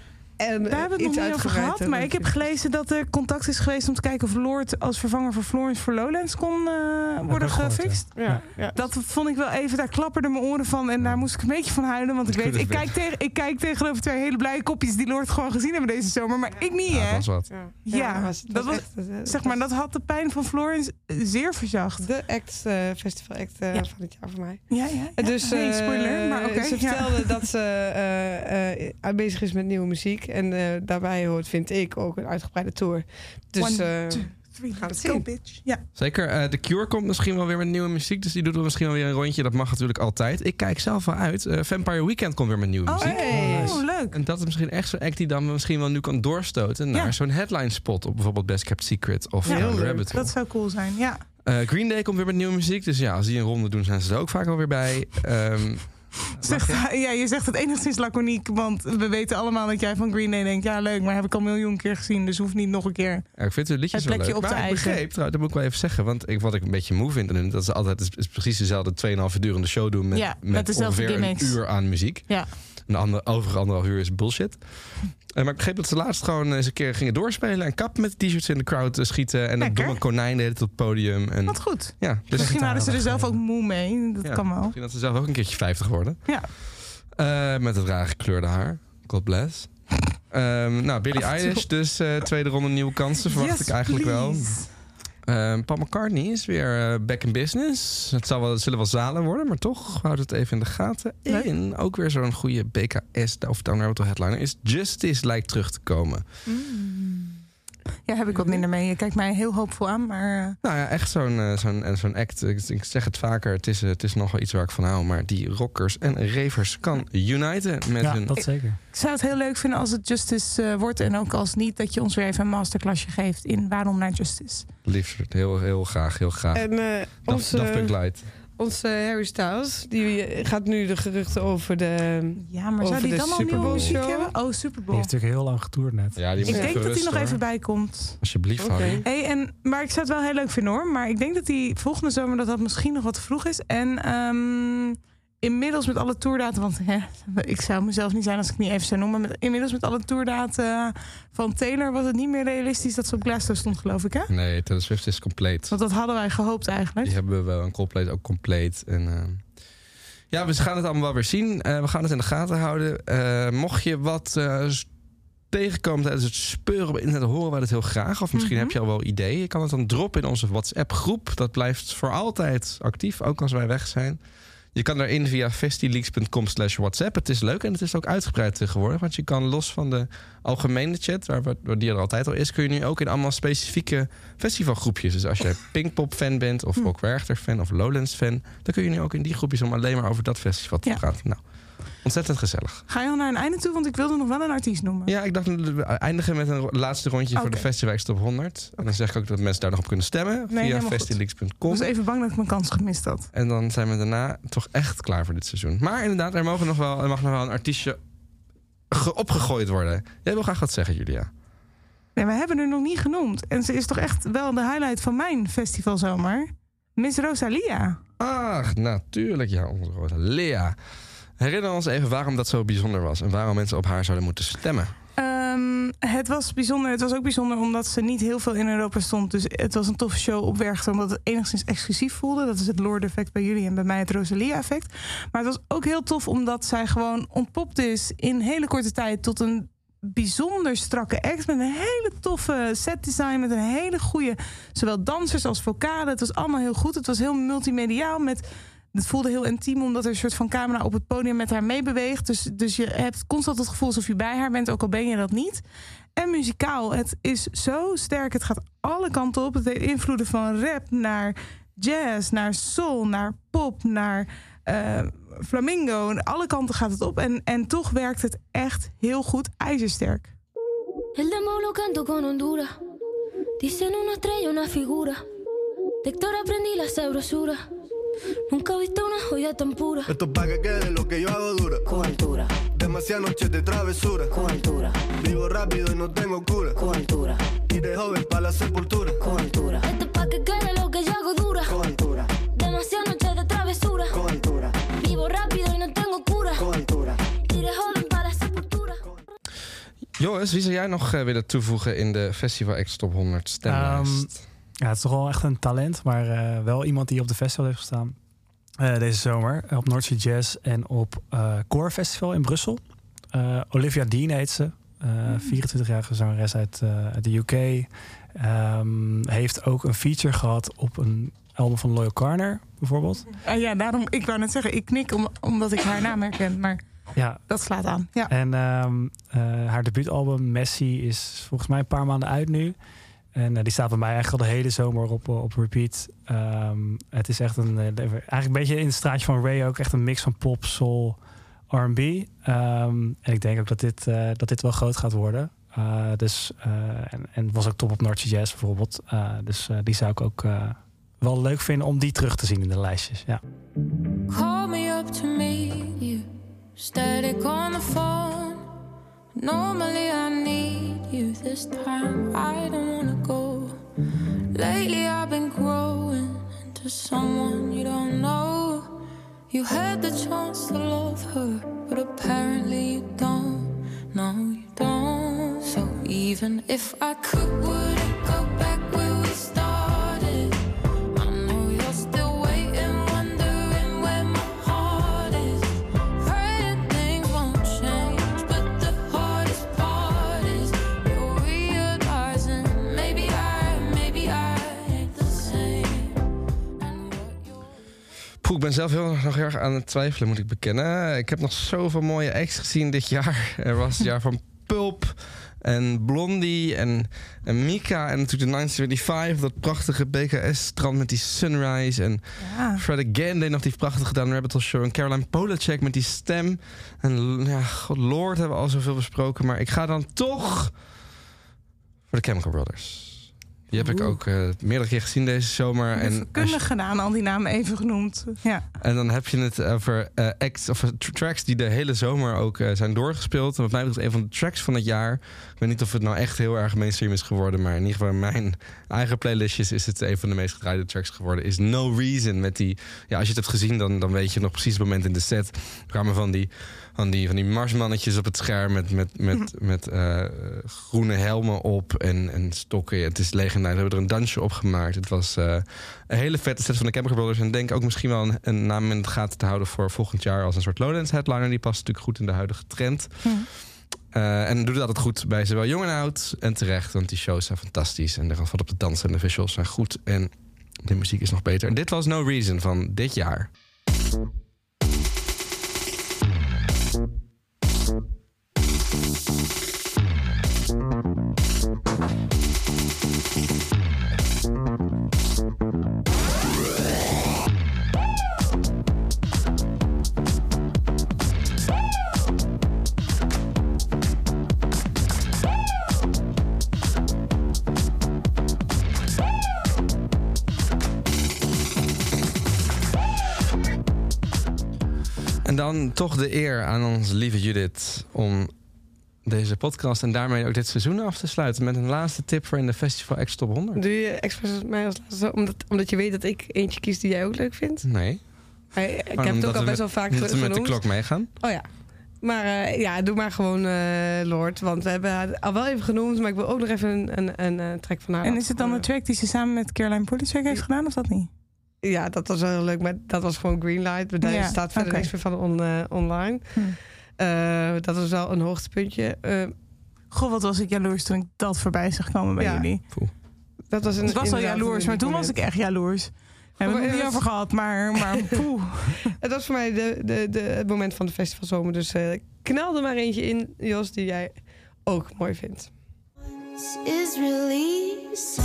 En, Daar hebben we het nog niet over gehad. Maar ik heb gelezen dat er contact is geweest om te kijken of Lord als vervanger voor Florence voor Lowlands kon eh, worden gefixt. Ja, ja. Dat vond ik wel even, daar klapperden mijn oren van. En daar moest ik een beetje van huilen. Want ik weet, could ik kijk, tegen, ik kijk tegenover twee hele blije kopjes die Lord gewoon gezien hebben deze zomer. Maar ik niet, Ja, hè? dat was wat. Ja, Ja, was- dat was- echt, eh, Zeg maar, dat had de pijn van Florence zeer verzacht. de act, eh, festival act eh, Ja. van het jaar voor mij. Ja, ja. Dus eh, spoiler, maar oké. ze ja. vertelde dat ze eh, eh, bezig is met nieuwe muziek. En eh, daarbij hoort, vind ik, ook een uitgebreide tour. Dus One, eh, two, three, gaan we let's zien. go, bitch. Ja. Zeker. eh The Cure komt misschien wel weer met nieuwe muziek. Dus die doet er misschien wel weer een rondje. Dat mag natuurlijk altijd. Ik kijk zelf wel uit. Eh, Vampire Weekend komt weer met nieuwe Oh, muziek. Hey. oh, leuk. En dat is misschien echt zo'n act die dan misschien wel nu kan doorstoten naar Ja. zo'n headline spot op bijvoorbeeld Best Kept Secret of Ja. Rabbit Hole. Dat zou cool zijn, ja. Eh, Green Day komt weer met nieuwe muziek. Dus ja, als die een ronde doen, zijn ze er ook vaak wel weer bij. Ehm, Zegt, ja, je zegt het enigszins laconiek, want we weten allemaal dat jij van Green Day denkt... ja, leuk, maar heb ik al een miljoen keer gezien, dus hoeft niet nog een keer. ja, ik vind de liedjes Het wel leuk. op maar ik begreep, dat moet ik wel even zeggen. Want ik, wat ik een beetje moe vind dat ze altijd is, is precies dezelfde 2,5 durende show doen met, Ja, met dezelfde ongeveer gimmicks. een uur aan muziek. Ja. En de andere, overige anderhalf uur is bullshit. Eh, maar ik begreep dat ze laatst gewoon eens een keer gingen doorspelen en kap met t-shirts in de crowd eh, schieten. En dat Lekker. domme konijn de hele tijd op het podium. En, Wat goed. ja, dus Misschien waren ze er zelf ook moe mee, dat Ja. kan wel. Misschien dat ze zelf ook een keertje 50 worden. Ja. Eh, met het raar gekleurde haar. God bless. Ehm, nou, Billie. Eilish, dus eh, tweede ronde nieuwe kansen verwacht Yes, ik eigenlijk wel. please. Paul McCartney is weer eh, back in business. Het, zal wel, het zullen wel zalen worden, maar toch houd het even in de gaten. Leuk. En ook weer zo'n goede BKS of Down headliner is Justice lijkt terug te komen. Ja, heb ik wat minder mee. Je kijkt mij heel hoopvol aan, maar... eh, Nou ja, echt zo'n eh, zo'n en zo'n act. Ik, ik zeg het vaker, het is, eh, het is nog wel iets waar ik van hou. Maar die rockers en ravers kan uniten met Ja, hun dat zeker. Ik zou het heel leuk vinden als het Justice eh, wordt. En ook als niet, dat je ons weer even een masterclassje geeft in waarom naar Justice. liefst. Heel, heel graag, heel graag. En eh Daft, onze, Daft Punk Light. Onze Harry Styles, die gaat nu de geruchten over de... Ja, maar zou die dan al nieuwe muziek show? hebben? Oh, Super Die Bowl. heeft natuurlijk heel lang getoerd net. Ja, die Ik moet denk dat hij nog hoor. even bij komt. Alsjeblieft, Oké. Harry. Hey, en, maar ik zou het wel heel leuk vinden hoor. Maar ik denk dat die volgende zomer dat dat misschien nog wat vroeg is. En ehm, inmiddels met alle tourdata, want hè, ik zou mezelf niet zijn als ik het niet even zou noemen. Met, inmiddels met alle tourdata van Taylor was het niet meer realistisch dat ze op Glasgow stond, geloof ik hè? Nee, Taylor Swift is compleet. Want dat hadden wij gehoopt eigenlijk. Die hebben we wel een compleet ook compleet. En, eh, ja, we gaan het allemaal wel weer zien. Eh, we gaan het in de gaten houden. Eh, mocht je wat tegenkomen tijdens het speuren op internet, horen wij dat heel graag. Of misschien Mhm. heb je al wel ideeën. Je kan het dan droppen in onze WhatsApp groep. Dat blijft voor altijd actief, ook als wij weg zijn. Je kan daarin via festileaks.com slash WhatsApp. Het is leuk en het is ook uitgebreid tegenwoordig. Want je kan los van de algemene chat, waar, die er altijd al is... kun je nu ook in allemaal specifieke festivalgroepjes. Dus als je Pinkpop-fan bent of Hm. ook Werchter-fan of Lowlands-fan... dan kun je nu ook in die groepjes om alleen maar over dat festival te Ja. praten. Nou, ontzettend gezellig. Ga je al naar een einde toe? Want ik wilde nog wel een artiest noemen. Ja, ik dacht we eindigen met een laatste rondje voor de Festivalweek Top 100. En dan zeg ik ook dat mensen daar nog op kunnen stemmen via goed. Ik festileaks.com. was even bang dat ik mijn kans gemist had. En dan zijn we daarna toch echt klaar voor dit seizoen. Maar inderdaad, er, mogen nog wel, er mag nog wel een artiestje ge- opgegooid worden. Jij wil graag wat zeggen, Julia. Nee, we hebben er nog niet genoemd. En ze is toch echt wel de highlight van mijn festival zomer. Miss Rosalia. Ach, natuurlijk. Ja, onze grote Lea. Herinner ons even waarom dat zo bijzonder was. En waarom mensen op haar zouden moeten stemmen. Ehm, het was bijzonder. Het was ook bijzonder omdat ze niet heel veel in Europa stond. Dus het was een toffe show op Werchter. Omdat het enigszins exclusief voelde. Dat is het Lord effect bij jullie en bij mij het Rosalia effect. Maar het was ook heel tof omdat zij gewoon ontpopt is in hele korte tijd tot een bijzonder strakke act. Met een hele toffe set design. Met een hele goede, zowel dansers als vocalen. Het was allemaal heel goed. Het was heel multimediaal met... Het voelde heel intiem, omdat er een soort van camera op het podium met haar meebeweegt. Dus, dus je hebt constant het gevoel alsof je bij haar bent, ook al ben je dat niet. En muzikaal, het is zo sterk. Het gaat alle kanten op. Het heeft invloeden van rap naar jazz, naar soul, naar pop, naar eh, flamingo. Alle kanten gaat het op. En, en toch werkt het echt heel goed, ijzersterk. El demo lo canto con Honduras. Dicen una estrella, una figura. De aprendí la sabrosura. Nunca he visto una joya tan pura. Esto es pa' que quede lo que yo hago dura. Con altura, Demasiadas noches de travesura. con altura, Vivo rápido y no tengo cura. con altura, Y de joven pa' la sepultura. con altura. Esto es pa' que quede lo que yo hago dura. Con altura, Demasiadas noches de travesura. con altura, Vivo rápido y no tengo cura. con altura. Y de joven para la sepultura. Joris, wie zou jij nog willen toevoegen in de Festival X Top 100 stemlijst? Ehm, ja, het is toch wel echt een talent, maar eh, wel iemand die op de festival heeft gestaan. eh, deze zomer. Op North Sea Jazz en op eh Core Festival in Brussel. Eh, Olivia Dean heet ze. Eh, 24-jarige zangeres uit, eh, uit de UK. Ehm, heeft ook een feature gehad op een album van Loyal Carner, bijvoorbeeld. Ja, daarom, ik wou net zeggen, ik knik om, omdat ik haar naam herken. Maar Ja, dat slaat aan. Ja. En eh, haar debuutalbum Messi is volgens mij een paar maanden uit nu. En eh, die staat bij mij eigenlijk al de hele zomer op, op repeat. Ehm, het is echt een, eh, eigenlijk een beetje in het straatje van Ray ook echt een mix van pop, soul, R&B. Ehm, en ik denk ook dat dit, eh, dat dit wel groot gaat worden. Eh, dus, eh, en, en was ook top op North Sea Jazz bijvoorbeeld. Eh, dus eh, die zou ik ook eh, wel leuk vinden om die terug te zien in de lijstjes. Ja. Call me up to meet you. Static on the phone. Normally I need you. This time I don't wanna go. Lately I've been growing into someone you don't know. You had the chance to love her, but apparently you don't. No, you don't. So even if I could, would it ik ben zelf heel nog erg aan het twijfelen, moet ik bekennen. Ik heb nog zoveel mooie acts gezien dit jaar. Er was het jaar van Pulp en Blondie en, en Mika. En natuurlijk de 1925, dat prachtige BKS-strand met die Sunrise. En Ja. Fred Again deed nog die prachtige gedaan Rabbit Show. En Caroline Polacek met die stem. En ja, God Lord hebben we al zoveel besproken. Maar ik ga dan toch voor de Chemical Brothers. Die heb ik ook eh, meerdere keer gezien deze zomer. En Kundig gedaan, al die namen even genoemd. Ja. en dan heb je het over eh, acts of eh, tr- tracks die de hele zomer ook zijn doorgespeeld. En wat mij betreft een van de tracks van het jaar. Ik weet niet of het nou echt heel erg mainstream is geworden. Maar in ieder geval in mijn eigen playlistjes is het een van de meest gedraaide tracks geworden. Is No Reason. Met die, ja, als je het hebt gezien, dan, dan weet je nog precies het moment in de set. Kwamen van die, van die, van die marsmannetjes op het scherm met, met, met, met eh, groene helmen op en, en stokken. Het is legendarisch. We hebben er een dansje op gemaakt. Het was eh, een hele vette set van de Chemical Brothers. En denk ook misschien wel een, een naam in het gaten te houden voor volgend jaar als een soort Lowlands headliner. Die past natuurlijk goed in de huidige trend. Eh, en doet het altijd goed bij zowel jong en oud. En terecht, want die shows zijn fantastisch. En er gaat wat op de dansen en de visuals zijn goed. En de muziek is nog beter. En dit was No Reason van dit jaar. Dan toch de eer aan onze lieve Judith om deze podcast en daarmee ook dit seizoen af te sluiten met een laatste tip voor in de Festival X Top 100. Doe je expres mij als laatste, omdat, omdat je weet dat ik eentje kies die jij ook leuk vindt? Nee. Ik Gewoon heb het ook al best wel vaak we met de genoemd. klok meegaan. Oh ja. Maar eh, ja, doe maar gewoon eh, Lord. Want we hebben haar al wel even genoemd, maar ik wil ook nog even een, een, een, eh, track van haar. En is het dan de track die ze samen met Caroline Polacek heeft gedaan, of dat niet? Ja, dat was wel heel leuk, maar dat was gewoon Greenlight. Daar Ja, staat verder oké. niks meer van on- eh, online. Hm. Eh, dat was wel een hoogtepuntje. Eh, Goh, wat was ik jaloers toen ik dat voorbij zag komen bij Ja. jullie. dat was een, Ik was al jaloers, maar toen was ik echt jaloers. Daar hebben we het niet over gehad, maar, maar poeh. Het was voor mij de, de, de, het moment van de festivalzomer. Dus eh knal er maar eentje in, Jos, die jij ook mooi vindt. is release.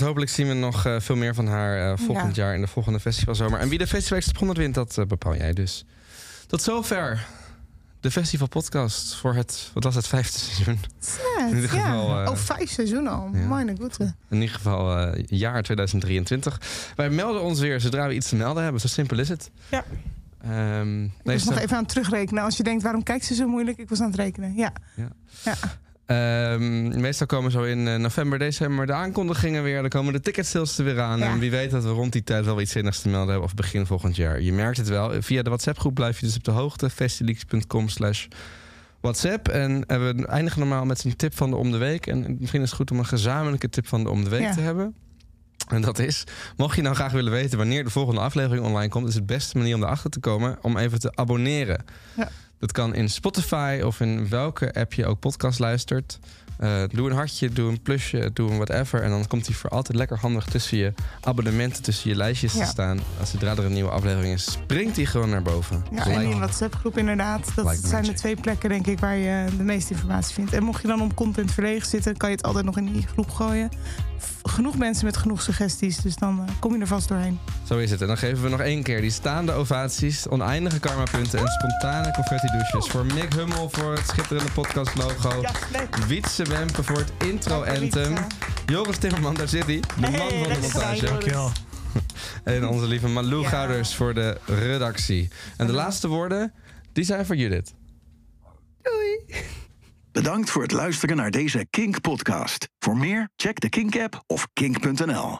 Hopelijk zien we nog eh, veel meer van haar eh, volgend jaar in de volgende festivalzomer. En wie de Festival Top 100 wint, dat eh, bepaal jij dus. Tot zover de Festival Podcast voor het, wat was het, vijfde seizoen. In ieder ja. geval, eh, oh, vijf seizoenen al. ja. Mijn goede. In ieder geval jaar 2023. Wij melden ons weer zodra we iets te melden hebben. Zo simpel is het. Ja. Ehm, Ik was nog even aan het terugrekenen. Als je denkt, waarom kijkt ze zo moeilijk? Ik was aan het rekenen. Ja. Ja. ja. Ehm, meestal komen zo in eh, november, december de aankondigingen weer. Dan komen de ticketsales er weer aan. Ja. En wie weet dat we rond die tijd wel iets zinnigs te melden hebben. Of begin volgend jaar. Je merkt het wel. Via de WhatsApp groep blijf je dus op de hoogte. festileaks.com slash WhatsApp. En we eindigen normaal met een tip van de om de week. En misschien is het goed om een gezamenlijke tip van de om de week Ja. te hebben. En dat is, mocht je nou graag willen weten wanneer de volgende aflevering online komt, is het beste manier om erachter te komen om even te abonneren. Ja. Dat kan in Spotify of in welke app je ook podcast luistert. Eh, doe een hartje, doe een plusje, doe een whatever. En dan komt hij voor altijd lekker handig tussen je abonnementen, tussen je lijstjes Ja. te staan. Als zodra er een nieuwe aflevering is, springt hij gewoon naar boven. Ja, en die WhatsApp-groep inderdaad. Dat Like zijn de twee plekken, denk ik, waar je de meeste informatie vindt. En mocht je dan om content verlegen zitten, kan je het altijd nog in die groep gooien. Genoeg mensen met genoeg suggesties, dus dan eh, kom je er vast doorheen. Zo is het. En dan geven we nog één keer die staande ovaties, oneindige karmapunten en spontane confetti-douches. Voor Mick Hummel voor het schitterende podcastlogo. Wietse Wempen voor het intro-anthem. Joris Timmerman, daar zit hij. De man van de montage. Dankjewel. En onze lieve Malou Ja. Gouders voor de redactie. En de laatste woorden, die zijn voor Judith. Bedankt voor het luisteren naar deze Kink-podcast. Voor meer, check de Kink-app of kink.nl.